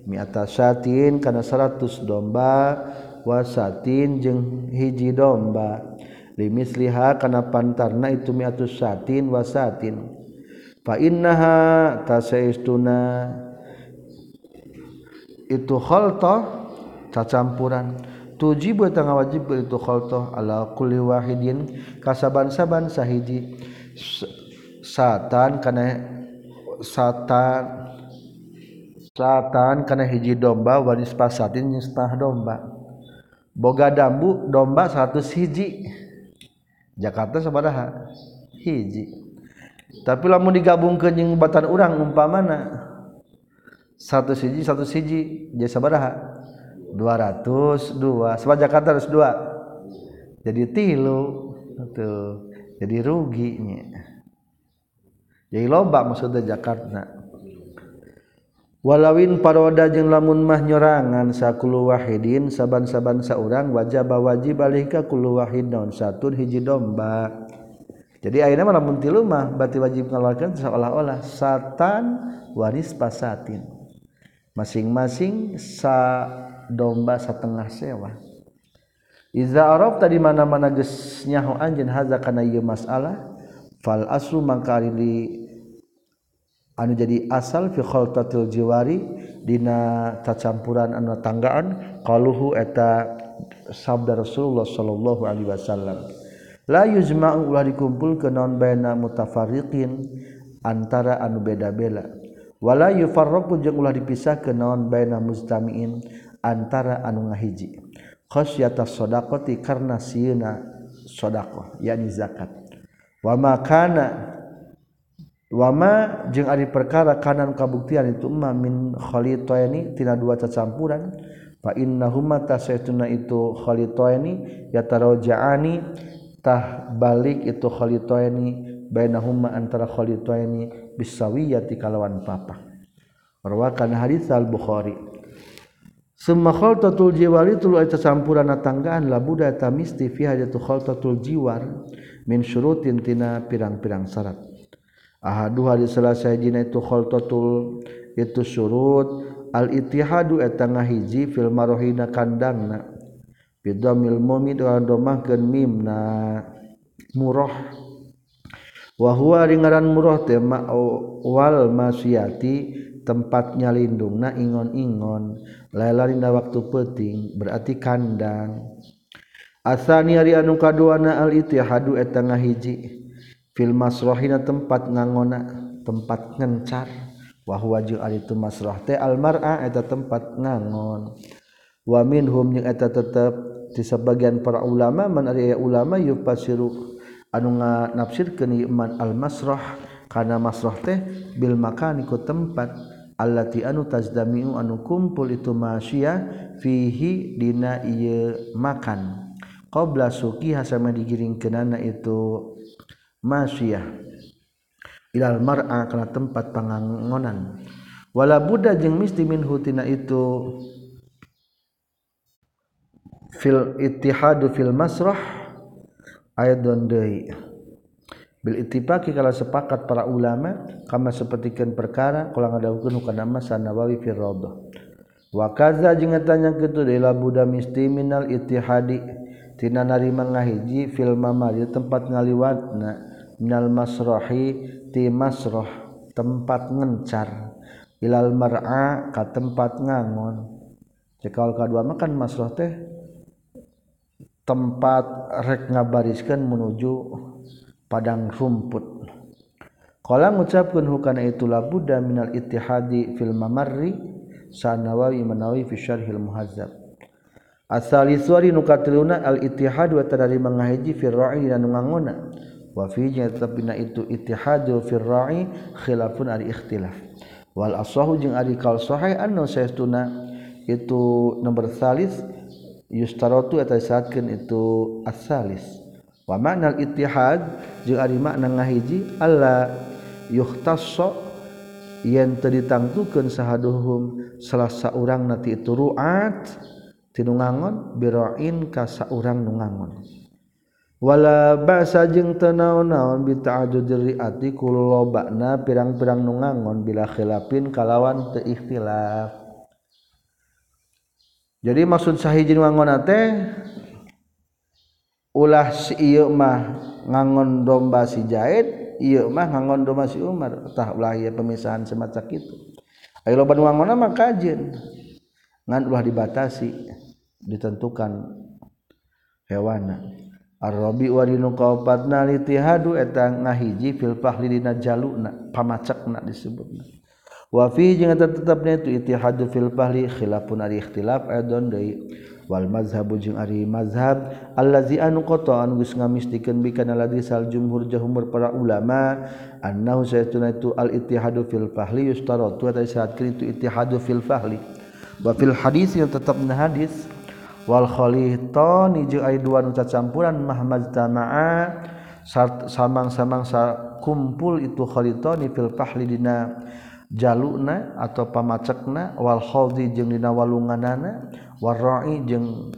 miata satin karena 100 domba wasatin jeng hiji domba. Limis liha karena pantarna itu miatus satin wasatin. Fa innaha tasaistuna itu khaltah campuran tuji buat tengah wajib itu khaltoh ala kulli wahidin kasaban-saban sahiji. Satan karena satan satan karena hiji domba wanis pasatin setengah domba. Boga dambu domba satu hiji. Jakarta sabaraha hiji. Tapi lamun digabungkeun jeung batan urang umpamana satu siji satu siji jadi sabaraha 202 sebab Jakarta harus dua. Jadi tilu tuh jadi ruginya. Jadi loba maksudnya Jakarta walawin paroda jeung lamun mah nyorangan sakulu Wahidin saaban-saaban saurang wajaba wajib Alihkakulu Wahid daun satu hiji domba. Jadi akhirnya malah tilu mah berarti wajib mengeluarkan seolah-olah satan waris pasatin. Masing-masing sa domba setengah sewa. Iza arab tadi mana-mana geus nyaho anjeun haza kana ieu masalah fal aslu mangkari di anu jadi asal fi khaltatil jiwari dina tacampuran anu tanggaan qaluhu eta sabda Rasulullah sallallahu alaihi wasallam. La yuzma'u ulah dikumpulkeun naon baina mutafarriqin antara anu beda-beda. Wala yufarraqu jeung ulah dipisahkeun naon baina mustamiin antara anu ngahiji. Khasyatas shadaqati karna sieuna shadaqah yakni zakat. Wa makana wama jeung ari perkara kanan kabuktian itu ma min khalitaini tina dua cacampuran. Fa innahuma tasaituna itu khalitaini yataraja'ani tah balik itu khalitaini bainahuma antara khalitaini bisawiyati kalawan papa. Rawakan hadis al-bukhari. Summa khaltatul jiwari tulu eta campuran tanggaan la buda tamisti fi hajatu khaltatul jiwar min syurutin tina pirang-pirang syarat Ahadu hari selesai jina itu khaltatul itu surut al-ittihadu eta ngahiji fil marohina kandangna. Bidamil mumi dengan domahkeun mimna. Murah wa huwa ringaran murah teh wal masiyati tempat nyalindungna ingon-ingon. Laila dina waktu penting berarti kandang. Asani hari anu kaduana al-ittihadu eta ngahiji filmasrohina tempat ngangona tempat ngencar. Wahwa jeung ari itu masrah teh almar'a eta tempat ngangon. Wa minhum jeung eta tetep di sebagian para ulama man ari ulama yufasiru anu nafsirkeun iman almasrah kana masrah teh bil makani ku tempat allati anu tazdamiu anu kumpul itu masya fihi dina ieu makan. Qabla suki hasama digiringkeunana itu masya ilal mar'a karena tempat pangangonan wala Buddha jeng misti min hutina itu fil ittihadu fil masrah ayat don deui. Bil ittifaqi kalau sepakat para ulama kama sapertikeun perkara kula ngadawukeun kana masa Nawawi fi Rawdah wa kaza jeung eta nya kitu deui buda misti minal ittihadi tina narima ngahiji fil mamari tempat ngaliwatna minal masrahi ti masrah tempat ngencar. Ilal mar'a ka tempat ngangon. Cekal kadua makan masrah teh tempat rek ngabariskan menuju padang rumput. Kala ngucapkeun hukana itulah Buddha minal ittihadi fil mamarri sanawawi manawi fi syarhil muhazzab. Asali suari nukatiluna al ittihad wa tadari mangahiji fil ra'i dan ngangona wafinya tetapbina itu ittihadul firra'i khilafun ari ikhtilaf. Wal asahu jeung ari kal sahih anna saestuna itu nomor salis yustaratu eta saatkeun itu as-salis wa ma'nal ittihad jeung ari makna ngahiji alla yuhtassa yen teu ditangtukeun sahaduhum salah saurang nati itu ru'at tinu ngangon biroin ka saurang nu ngangon. wala basa jeung tenaon-naon bitaajuati ku lobakna pirang-pirang nu ngangon bila khilafin kalawan teikhtilaf jadi maksud sahijin wangona teh ulah si ieu mah ngangon domba si jahit ieu mah ngangon domba si Umar. Tah ulah ieu pemisahan semacam itu ayo loba nu mah kajin. Ngan ulah dibatasi ditentukan hewana Ar-rabi warinu kaopatna litihadu eta ngahiji fil fahli dina jaluna pamacakna disebutna. Wa fi jeung eta tetepna itu itihadu fil fahli khilafun ari ikhtilaf adon deui. Wal mazhabu jeung ari mazhab allazi anu qata anu geus ngamistikeun bi kana ladzi sal jumhur jahumur para ulama annahu saytuna itu al itihadu fil fahli yustaratu eta syaratkeun itu itihadu fil fahli. Wa fil hadis yang tetapna hadis Walkholitonju campuran Muhammadjtama'a samang-samang kumpul itu Khlitoni dina jalukna atau pamacekna Walholdi jeung dina walunganana warroi jeung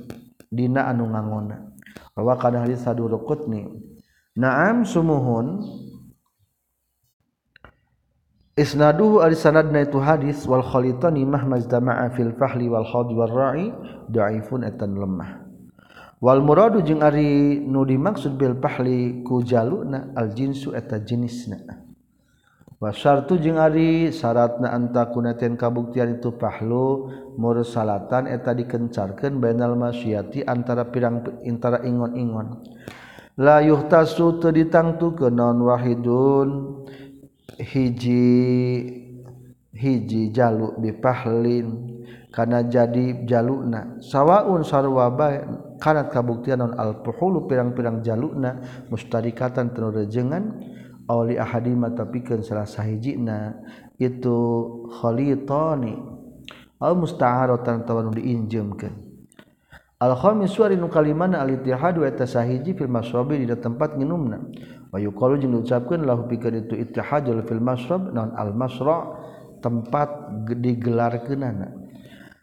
dina anu ngangona. Bahwa kadang hadits sadurukut nih naam sumuhun. isnaduhu ari sanadna itu hadis wal khalitani mahma majtama'a fil fahli wal hadi wal ra'i da'ifun etan lemah. Wal muradu jeung ari nu dimaksud bil fahli ku jaluna al jinsu eta jenisna wa syartu jeung ari syaratna antakuna ten kabuktian itu fahlu mursalatan eta dikencarkeun bainal masyati antara pirang antara ingon-ingon. La yuhtasu teu ditangtukeun non wahidun. hiji hiji jaluk bipahlin karena jadi jaluna. Sawaun sarwa bae karena kabuktian non alpuhulu pirang-pirang jaluna mustarikatan tenu rejengan awli ahadima tapi kan salah sahijina itu khalitani al musta'aratan tawan diinjemkeun. Al khamis suari nu kalimana al ittihadu eta sahiji fil masrabi di tempat nginumna. Wa yuqalu jeung diucapkeun lahu pikeun itu ittihadul fil masrab naon al masra tempat digelarkeunana.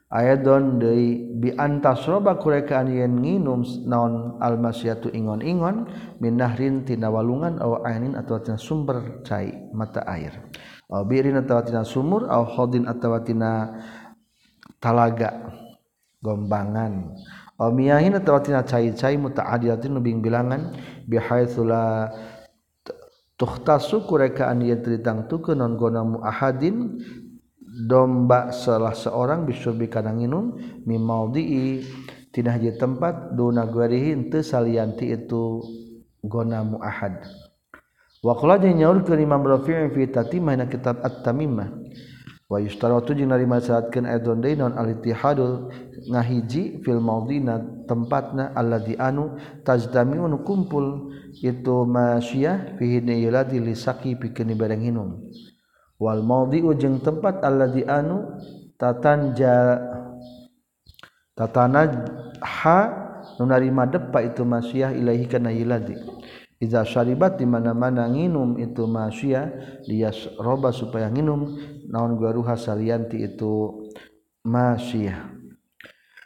Ayadon deui bi antasroba kurekaan yen nginum naon almasyatu ingon-ingon min nahrin tina walungan ainin atawa tina sumber cai mata air. Aw birin atawa tina sumur aw khodin atawa tina talaga gombangan. Omiyahin tawatina cai-cai muta'adilatin nubing bilangan bihaitsula tuhtasu kurekaan tuhtakukaan yadang tu nongonamu ahadin domba salah seorang bisubi kananginun mimaudii tinah di tempat duna guarihin te salianti itu gonamu ahad. Wa qala nyaur ke Imam Rafi'i fi tatimah kitab at-tamimah wayustaratu jeung ari masyaratkeun aidon dainon al-ittihadul ngahiji fil maudina tempatna alladzi anu tajtamiun kumpul itu masyiyah fihi yuladi lisaki pikeun barang hinum wal maudi'u jeung tempat alladzi anu tatanja tatana ha nu narima depa itu masyiyah ilahi kana yuladi Iza syaribat di mana-mana nginum itu masya dia roba supaya nginum naon garuha salianti itu masya.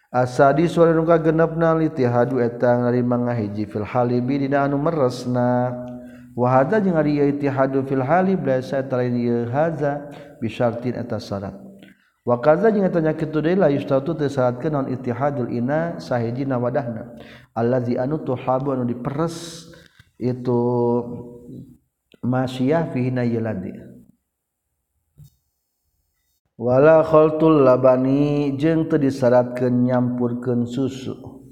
Asadi suara nuka genep naliti hadu etang dari mangahiji fil halibi dina anu meresna. Wahada jeung ari ieu fil halib la sa'ata lain ieu haza bi syartin eta syarat. Wa kaza jeung eta nya kitu deui la yustatu teu syaratkeun non ittihadul ina sahiji nawadahna allazi anu tuhabu anu diperes itu masyiyah fihi yeladi wala khaltul labani jeung teu disaratkeun nyampurkeun susu.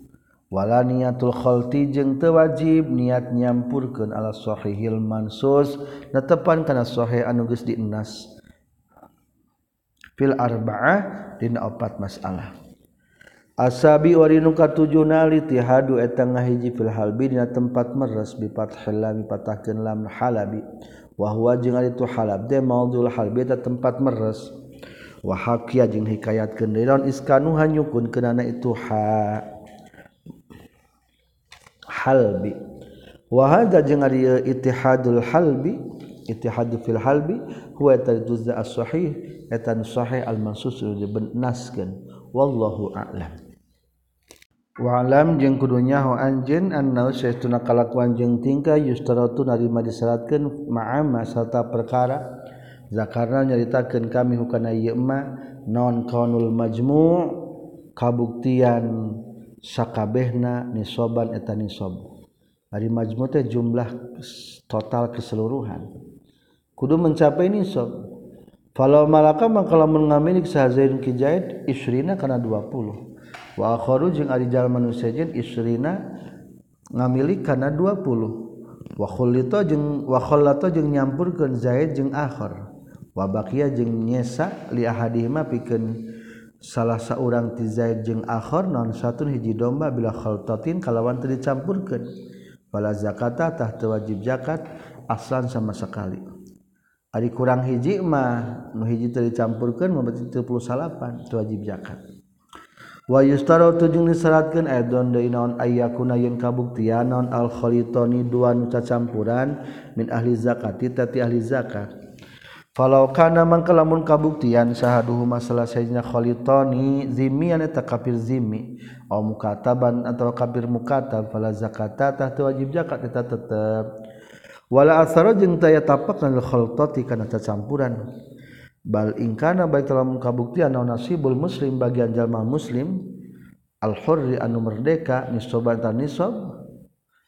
Wala niatul khalti jeung teu wajib niat nyampurkeun ala sahihil mansus netepan kana sahih anu geus dienas. Fil arba'ah dina opat masalah. asabi orinu katujunalitihadu etengah hiji fil halbi dina tempat meres bipat halami patahkeun lam halabi. Wa huwa jeung ari tu halab de maudul halbi eta tempat meres. Wa haqiya jeung hikayatkeun lawan iskanu hanyukun kenana itu ha halbi. Wa hadza jeung ari ittihadul halbi ittihadu fil halbi huwa tarjuz as-sahih etan sahih al-mansus dibenaskeun. Wallahu a'lam. walam jeung kudunyahu anjin annau saestuna kalakuan jeung tingkah yustaratu narima disaratkeun ma'ama serta perkara. Zakarna nyaritakeun kami hukana ieu ma non kaunul majmu' kabuktian sakabehna nisoban eta nisob. Ari majmu' teh jumlah total keseluruhan. Kudu mencapai nisob. Falau malaka maka lamun ngamilik sahazain kijaid isrina kana 20 wa akharu jeung ari jalma nu sejen isrina ngamilik kana 20 wa khulita jeung wa khallata jeung nyampurkeun zaid jeung akhar. Wa baqiya jeung nyesa li ahadihima pikeun salah saurang ti zaid jeung akhar non satun hiji domba bila khaltatin kalawan teu dicampurkeun. Wala zakata tah teu wajib zakat aslan sama sekali. Ari kurang hiji mah nu hiji teu dicampurkeun mah berarti 38 teu wajib zakat. Wayustarotujungsyaratkan Edon Daynon aya ayyakuna yin kabuktian non alkhoitoni dua nu campuran min ahli zakati tati ahli zakat. Falau kana mangka lamun kabuktian sahaduhuma selesainya khalitoni zimi ane tak kafir zimi. Au mukataban atau kafir mukatab fala zakata tah wajib zakat eta tetep. Wala asara jeung taya tapak kana khaltati kana campuran bal ingkana baik dalam kabuktian naon nasibul muslim bagian jalma muslim al hurri anu merdeka nisoban tan nisob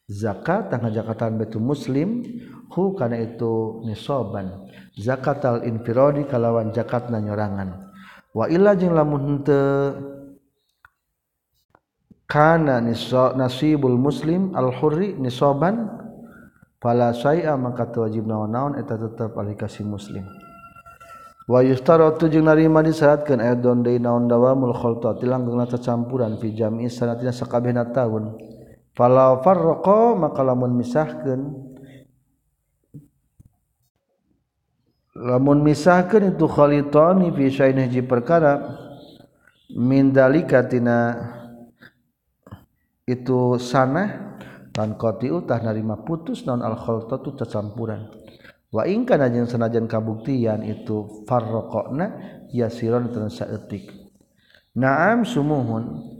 zakat tangga jakatan betul muslim hu kana itu nisoban zakat al-infiradi kalawan zakat nanyorangan. Wa illa jeung lamun henteu kana nasibul muslim al-hurri nisaban fala syai'a maka wajib naon-naon eta tetep alikasi muslim Wayustarotu jeung narima disyaratkeun edon deui naon dawamul khaltati langgengna cacampuran fi jami sanatina sakabehna taun. Fala farraqa maka lamun misahkeun lamun misahkan itu khalitani fi syai'in hiji perkara min dalika tina itu sana tan qati utah narima putus naon al khaltatu campuran. wa waingkan najjeng sanajan kabuktian itu farrokokna yasiron transaetik naam sumuhun.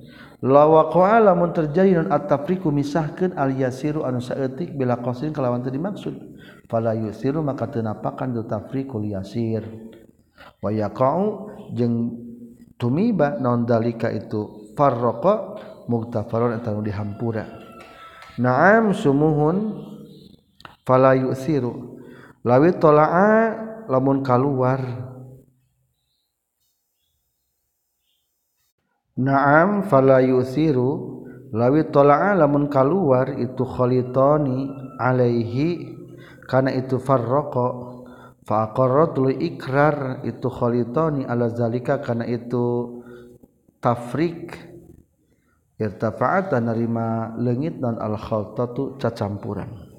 Lawaqa'a lamun terjadi non at-tafriqu misahkeun al yasiru anu saeutik bila qasin kalawan teu dimaksud. Fala yusiru maka teu napakan tu tafriqul yasir. Wa yaqa'u jeung tumiba non dalika itu farraqa muktafaron eta dihampura. Na'am sumuhun. Fala yusiru. Lawi tolaa lamun kaluar. Naam fala yusiru. Lawi tolaa lamun kaluar itu khalitoni alaihi kana itu farraqa faqarrat ikrar itu khalitoni ala zalika kana itu tafrik. Irtafa'at dan nerima lengit dan al khaltatu cacampuran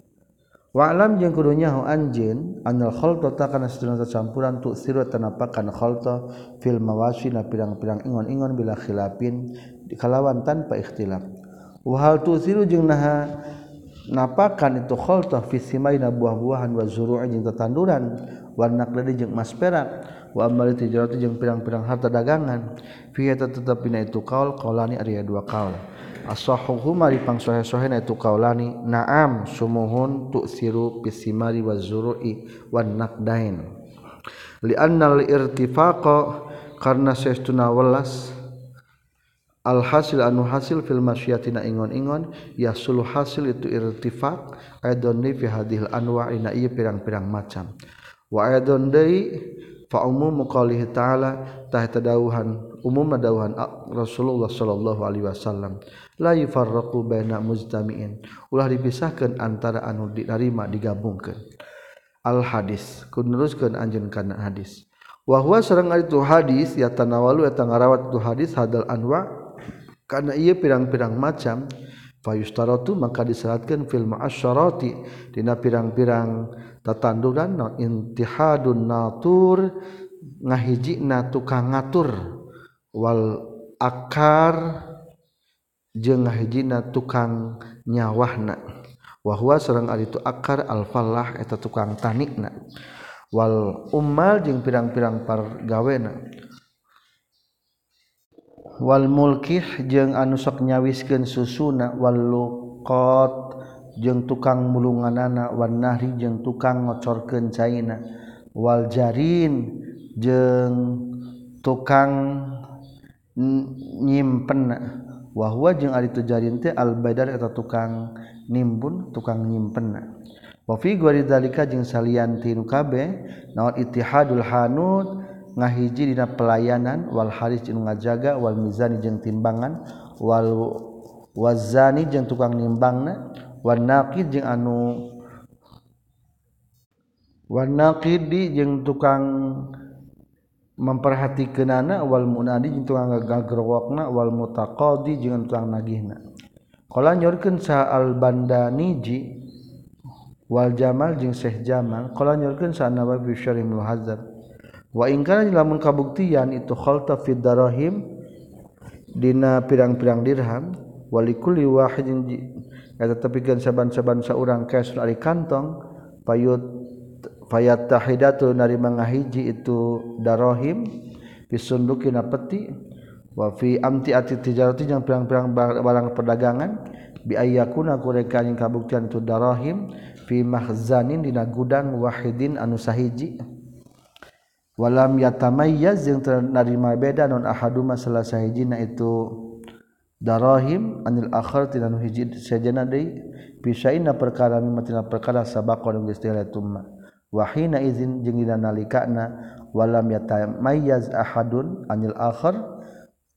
Walam jeung kudunyahu anjeun anil khalta takana sedina campuran tu siru tanapakan khalta fil mawasi na pirang-pirang ingon-ingon bila khilafin kalawan tanpa ikhtilaf. Wa hal tu siru jeung naha napakan itu khalta fi simaina buah-buahan wa zuru'i jeung tetanduran wa naqladi jeung emas perak wa amal tijarati jeung pirang-pirang harta dagangan fi tetep tetepina itu kaul qaulani ari dua kaul. asohuma dipang sohe-sohe na itu kaulani naam sumuhun tuksiru pisimari wa zuru'i wan nakdain li annal irtifaqa karena sesuna welas alhasil anu hasil fil masyiatina ingon-ingon yasulu hasil itu irtifaq aidon fi hadhil anwa'ina ieu pirang-pirang macam. Wa aidon deui fa umumu qaulihi ta'ala tahtadauhan umum madauhan Rasulullah sallallahu alaihi wasallam. La yufarraqu baina mujtami'in. Ulah dipisahkeun antara anu diterima digabungkeun al hadis kun neruskeun anjeun kana hadis. Wa huwa sareng ari tu hadis ya tanawalu eta ngarawat tu hadis hadal anwa kana ieu pirang-pirang macam. fayustaratu maka disyaratkan fil ma'asyarati dina pirang-pirang tatanduran no intihadun natur ngahijina tukang ngatur. Wal akar jeung ngahijina tukang nyawahna. Wahwa sareng ari itu akar al falah eta tukang tanikna. Wal ummal jeung pirang-pirang pargawena wal mulkih jeung anu sok nyawiskeun susuna wal luqat jeung tukang mulunganana wan nahri jeung tukang ngocorkeun caina wal jarin jeung tukang nyimpen wahwa jeung ari teu jarin teh al badar eta tukang nimbun tukang nyimpen wa fi ghairi dzalika jeung salian tinu kabeh naon ittihadul hanud ngahiji dina pelayanan wal haris jeung ngajaga wal mizani jeung timbangan wal wazani jeung tukang nimbangna wan naqid jeung anu wan naqidi jeung tukang memperhatikanana wal munadi jeung tukang gagrowokna wal mutaqadi jeung tukang nagihna. Qala nyorkeun sa al bandaniji wal jamal jeung syekh jamal qala nyorkeun sa nawawi syarih muhazzab. wa ingkana lamun kabuktian itu khalta fid darahim dina pirang-pirang dirham walikulli wahidin eta tepikeun saban-saban saurang kaes ari kantong payut fayat tahidatu nari mangahiji itu darahim bisunduki na peti wa fi amti ati tijarati jeung pirang-pirang barang perdagangan bi ayyakuna kurekan kabuktian itu darahim fi mahzanin dina gudang wahidin anu sahiji. walam yatamayaz jeung narima beda non ahaduma salah sahijina itu. Darahim anil akhir tina nu hiji sajana deui pisaina perkara mimma tina perkara sabaqon geus tumma wa hina izin jeung dina nalikana. Walam yatamayaz ahadun anil akhir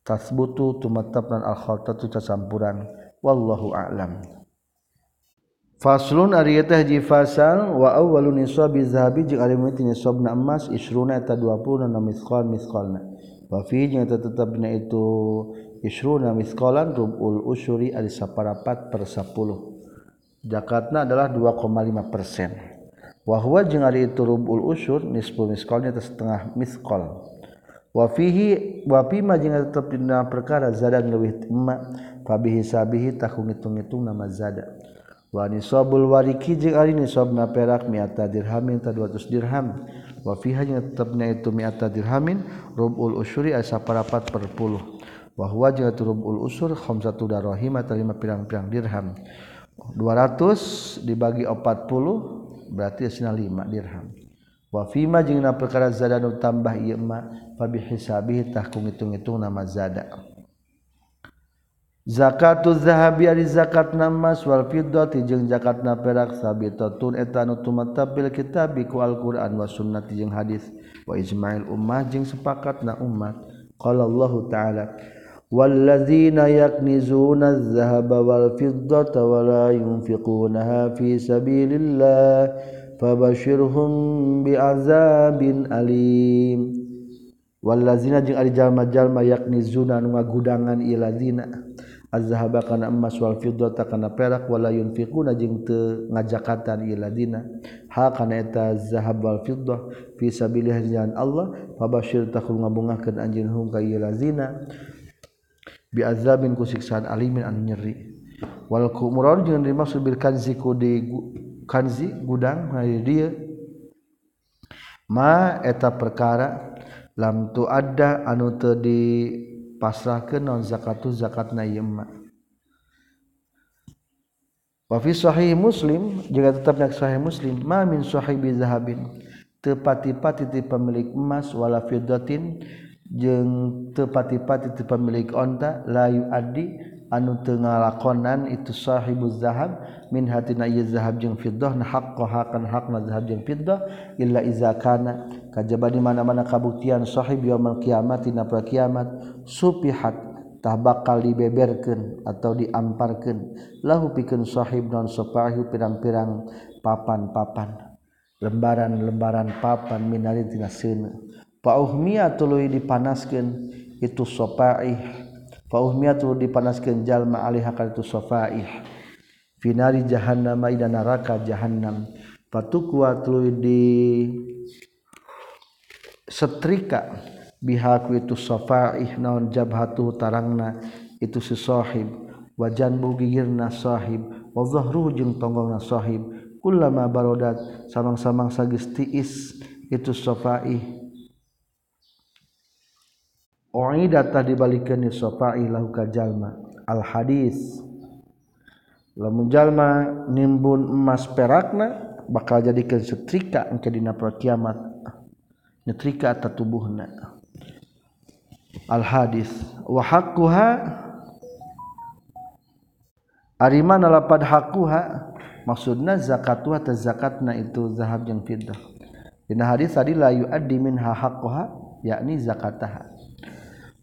tasbutu tumattapnan al khaltatu tasampuran wallahu a'lam. Faslun ari teh fasal wa awwalun nisabi zahabi jeung ari meuti nisabna emas isruna eta 20 na misqal misqalna wa fi jeung eta tetep dina itu isruna misqalan rubul usyuri ari saparapat per 10 zakatna adalah 2,5 persen. Wahwa jeung ari itu rubul usur nisfu misqalnya teh setengah misqal wa fihi wa fi ma jeung tetep perkara zadan leuwih emma fa bihi sabihi tahung hitung-hitung nama zada Wanisobul wariki jeung ari nisobna perak miata dirhamin ta 200 dirham. Wa fiha jeung tetepna itu miata dirhamin rubul usuri asa parapat per puluh. Wa huwa jeung rubul usur khamsatu darahim atawa lima pirang-pirang dirham. 200 dibagi 40 berarti asina 5 dirham. Wa fima jeung na perkara zada nu tambah ieu ma fa bihisabihi tah ku hitung-hitung nama zada. zakatuz zahabi ari zakat namas wal fiddati jeung zakatna perak sabitatun eta nu tumatab bil kitab ku Al-Qur'an wa sunnati jeung hadis wa ijma'il ummah jeung sepakatna umat qala Allah ta'ala والذين يكنزون الذهب والفضة ولا ينفقونها في سبيل الله فبشرهم بعذاب أليم والذين jeung ari jalma-jalma yaknizuna nu ngagudangan ieu lazina. azhaba kana emas wal fiddata kana perak wala yunfiquna jeung teu ngajakatan ieu ladina. Ha kana eta zahab wal fiddah fi sabilillah jalan Allah fabasyir takhul ngabungahkeun anjeun hum ka ieu ladina bi azabin ku siksaan alimin anu nyeri. Wal kumuror jeung dimaksud bil kanzi ku di kanzi gudang hari dia. Ma eta perkara lam tu ada anu teu di pasrah ke non zakatu zakat nayma wafi sahih muslim juga tetapnya sahih muslim ma min sahibi zahabin. Tepati-pati ti pemilik emas wala fiddatin jeung tepati-pati ti pemilik onta la yuaddi anu teu ngalakonan itu sahibuz zahab min hatina ieu zahab jeung fiddah na haqqaha kan hakna zahab jeung fiddah illa iza kana. Kajaba di mana-mana kabuktian sahib yaumul kiamat dina kiamat supihat tah bakal dibeberkeun atau diamparkeun lahu pikeun sahib non sapahu pirang-pirang papan-papan. Lembaran-lembaran papan minari tina seuneu fa tuluy dipanaskeun itu sapaih Fauhmiyatu dipanaskeun jalma alaiha kal itu safaih finari jahannam ida neraka jahannam. Fatukwa tuluy di setrika. Bihaku itu safaih naon jabhatu tarangna. Itu si sahib. Wa janbu gigirna sahib. Wa zahruhu tonggongna sahib. Kullama barodat. Samang-samang sagis tiis. Itu safaih. Data dibalikan sofalma al hadits menjallma nimbun emas perakna bakal jadikan setrika engkedina kiamat nyetrika atau tubuhnya al hadis wa arima ari mana maksudnya maksudna zakatuha ta zakatna itu zahab yang fiddah. Dina hadis tadi la yuaddi minha haqquha yakni zakataha.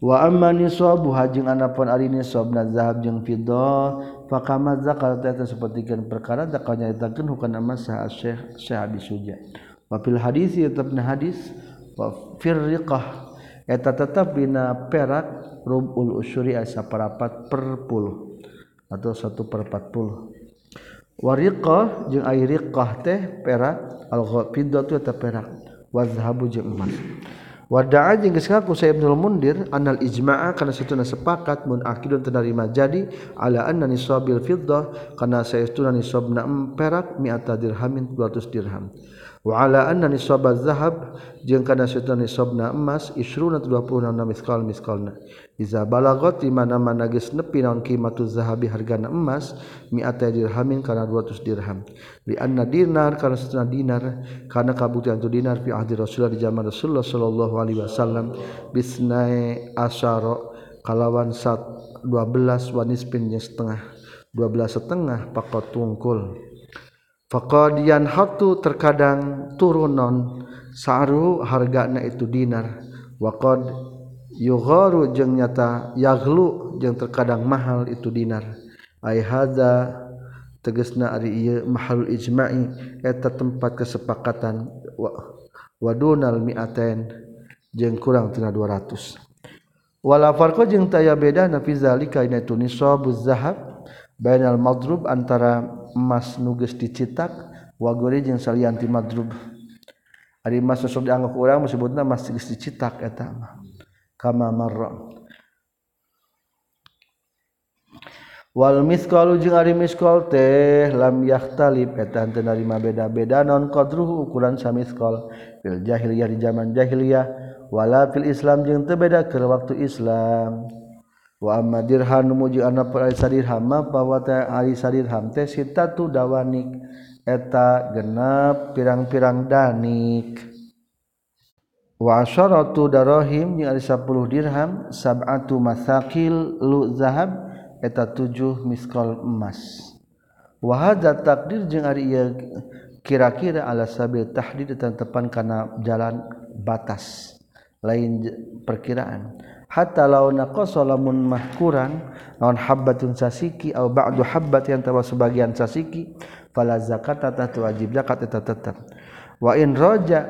Wa amma nisabu hajing anapun ari nisabna zahab jeung fiddah fakama zakat eta sapertikeun perkara zakatnya eta hukana masa syekh syekh Abi suja wa fil hadis tetapna hadis firriqah. Eta tetap dina perak rubul usuri asa parapat per puluh. Atau satu per empat puluh. Wariqah jeung airiqah teh perak. Al-ghafidatu eta perak. Wa zahabu jeung emas. Wada'a jeung geus ngaku sa Ibnu Mundir anal ijma'a kana satuna sepakat mun akidun tenarima jadi ala anna nisabil fiddah kana saestuna nisabna perak mi'ata dirhamin 200 dirham. Wa ala anna nisabaz zahab jeung kana satuna nisabna emas isruna 20 na miskal miskalna iza balagot di mana-mana geus nepi naon qimatuz zahabi hargana emas mi'ata dirhamin kana 200 dirham. Li anna dinar kana satuna dinar kana kabuktian tu dinar fi ahdi Rasulullah di zaman Rasulullah sallallahu alaihi wasallam bisnai asyara kalawan sat 12 wanisbin yang setengah 12 setengah pakot tungkul faqadian hatu terkadang turunon saru hargana itu dinar. Waqad yugharu jeung nyata yaghlu jeung terkadang mahal itu dinar. Ai hadza tegasna ari ieu mahalul ijma'i eta tempat kesepakatan wa dunal mi'atain jeung kurang tina 200 wala farqa jeung taya beda na fi zalika ina tu nisabuz zahab bainal madrub antara emas nuges dicetak wagore jeung salianti madrub. Ari emas nu sok dianggap urang disebutna emas geus dicetak eta mah. Kama marra wal misqalu jeung ari misqal teh lam yahtalib eta teu narima beda-beda. Non qadruhu ukuran samisqal fil jahiliyah di zaman jahiliyah. Wala fil islam jeung teu beda ke waktu islam. wa dirham muji anna para Wamadirhan muju anadirham Aridirham teh sita tu dawanik. Eta genep pirang-pirang danik. Wasyaratu darohim jeung ari 10 dirham sab'atu masakil lu zahab eta 7 miskol emas. Wa hadza taqdir jeung ari kira-kira ala sabil tahdid tepan kana jalan batas. Lain perkiraan. Hatta lamunmahquran naon habbatun sasiki habbat yang tawa sebagian sasiki pala zakat wajib zakat tetap. Waja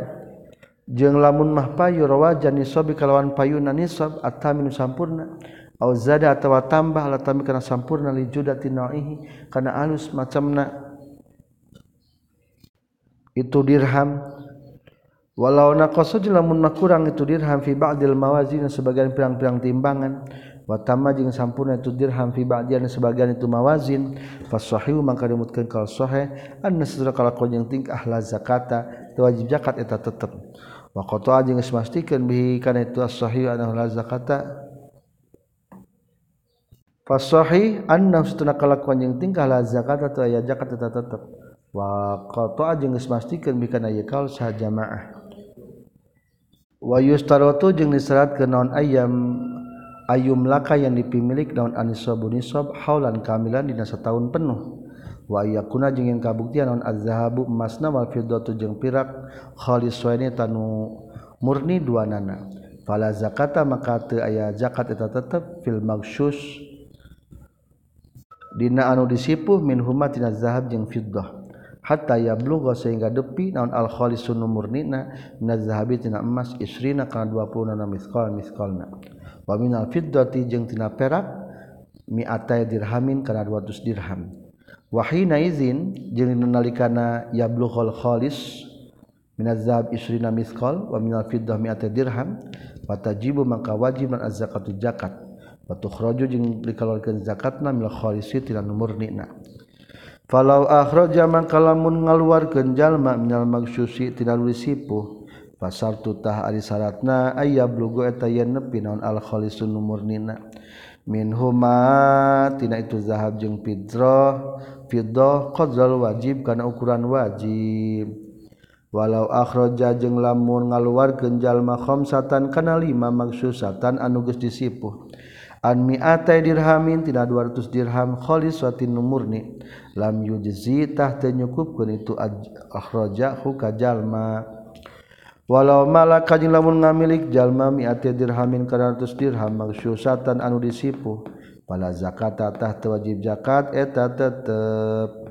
jeng lamun mah payu rawajan nisobi kalawan payuna nisab atamin sampurna. Au zada atawa tambah la tambi kana sampurna li judati nauhi kana alus macamna itu dirham walau naqasa lamun kurang itu dirham fi ba'dil mawazin sebagian pirang-pirang timbangan. Wa tamma jeung sampurna itu dirham fi ba'dian sebagian itu mawazin. Fasahihu maka dimutkeun kal sahih anna sadra kala jeung tingkah la zakata wajib zakat eta tetep. Wa qata jeung geus mastikeun bi kana itu as-sahih anna zakata. Fasahih anna satuna kalakuan jeung tingkah la zakata tu aya zakat eta tetep. Wa qata jeung geus mastikeun bi kana yakal jamaah wayustarotu jeung diserat ke naon ayam ayum laka yang dipimilik naon anisobu nisob haulan kamilan dina setahun penuh. Wa yakuna jeung yang kabuktian naon azhabu emasna wal fiddatu jeung pirak khaliswaini tanu murni dua nana fala zakata maka teu aya zakat eta tetep fil magsyus dina anu disipuh min huma tina zahab jeung fiddah. hatta yablugha sehingga depi naon al khalisun murnina minaz zahabi tina emas isrina kana 20 na mithqal mithqalna wa minal fiddati jeung tina perak mi'atai dirhamin kana 200 dirham. Wa hina izin jeung nalikana yablughul khalis minaz zahab isrina mithqal wa minal fiddah mi'atai dirham wa tajibu maka wajib man az zakatu zakat. Wa tukhraju jeung dikeluarkeun zakatna mil khalisi tina murnina. Falau akhraja mangka lamun ngaluarkeun jalma minal magsyusi tina sipuh pasar tutah ari saratna aya blugo eta yen nepi naon al khalisun nina min huma tina itu zahab jeung fidra fiddah qadzal wajib kana ukuran wajib. Walau akhraja jeung lamun ngaluarkeun jalma khamsatan kana lima maksusatan anu geus disipuh. an mi'atai dirhamin tina 200 dirham khaliswatin numurni lam yujzi tah teu nyukupkeun itu akhraja huka jalma. Walau malaka jeung lamun ngamilik jalma mi'atai dirhamin ka 200 dirham magsyusatan anu disipu. Pala zakata tah teu wajib zakat eta tetep.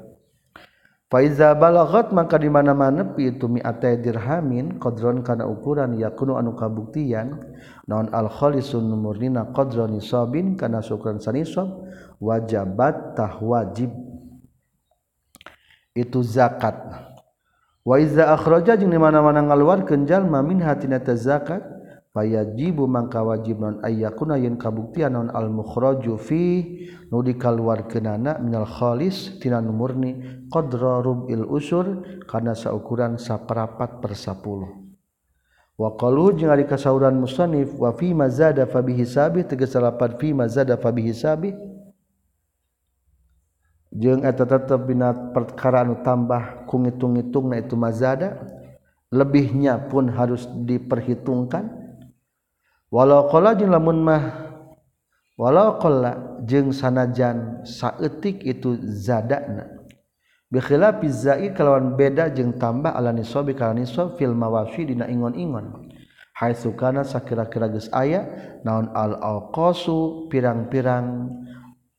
Faiza balagot maka di mana mana pi itu mi mi'atai dirhamin kodron karena ukuran yakunu anu kabuktian. Non al murni murnina kodron nisabin karena sukran sanisob wajabat tah wajib itu zakat. Wa iza akhraja jeung di mana-mana ngaluarkeun jalma min hatina zakat fayajibu mangka wajib non ayyakuna yen kabuktian non al mukhraju fi nu dikaluarkeunana minal khalis tina murni qadra rubil usur kana saukuran saperapat per 10 wa qalu jeung ari kasauran musannif wa fi mazada fa bihi sabi tegas lapan fi mazada fa bihi sabi jeung eta tetep dina perkara anu tambah ku ngitung-ngitungna itu mazada lebihnya pun harus diperhitungkan. Walau qala jeung lamun mah walau qala jeung sanajan saeutik itu zadana. bikhilafi zai kalawan beda jeng tambah ala nisabi kana nisab fil mawashi dina ingon-ingon. Haitsu kana sakira-kira geus aya naon al alqasu pirang-pirang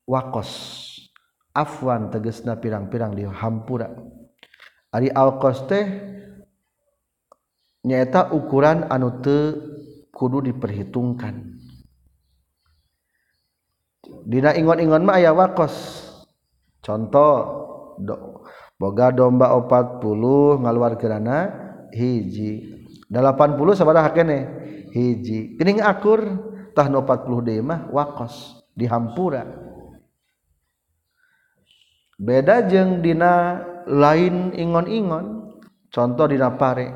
wakos afwan tegesna pirang-pirang di hampura. Ari alqas teh nyaeta ukuran anu te kudu diperhitungkan. Dina ingon-ingon mah aya wakos contoh do, boga domba 40 ngaluar kerana hiji. 80 sabaraha kene hiji. Kening akur tah 40 deui mah wakos di hampura. Beda jeng dina lain ingon-ingon contoh dina pare.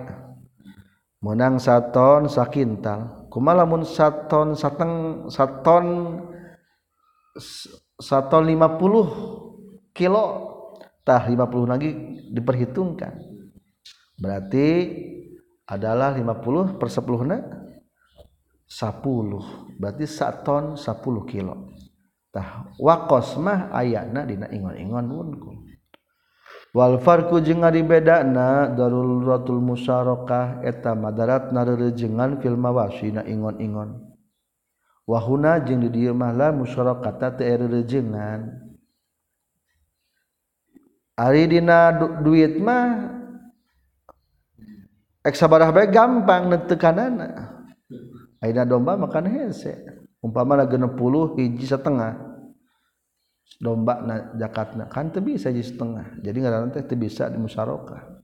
Menang saton sakintal kumalamun saton sateng saton saton 50 kilo? tah 50 lagi diperhitungkan. Berarti adalah 50 per 10 na 10 berarti 1 ton 10 kilo. Tah wakos mah ayana dina ingon-ingon wunku. Wal farku jeung ari bedana daruratul musyarakah eta madarat narerejengan fil mawasina ingon-ingon. Wahuna jeung di dieu mah la musyarakata teu reurejengan Ari dina du duit mah eksabarah baik gampang netekanana. Aina domba makan hese. Umpama na genep puluh hiji setengah. Domba na jakatna kan teu bisa hiji setengah. Jadi ngaranna teh teu bisa dimusyarakah.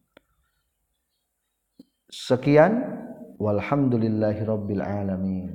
Sekian walhamdulillahirabbil alamin.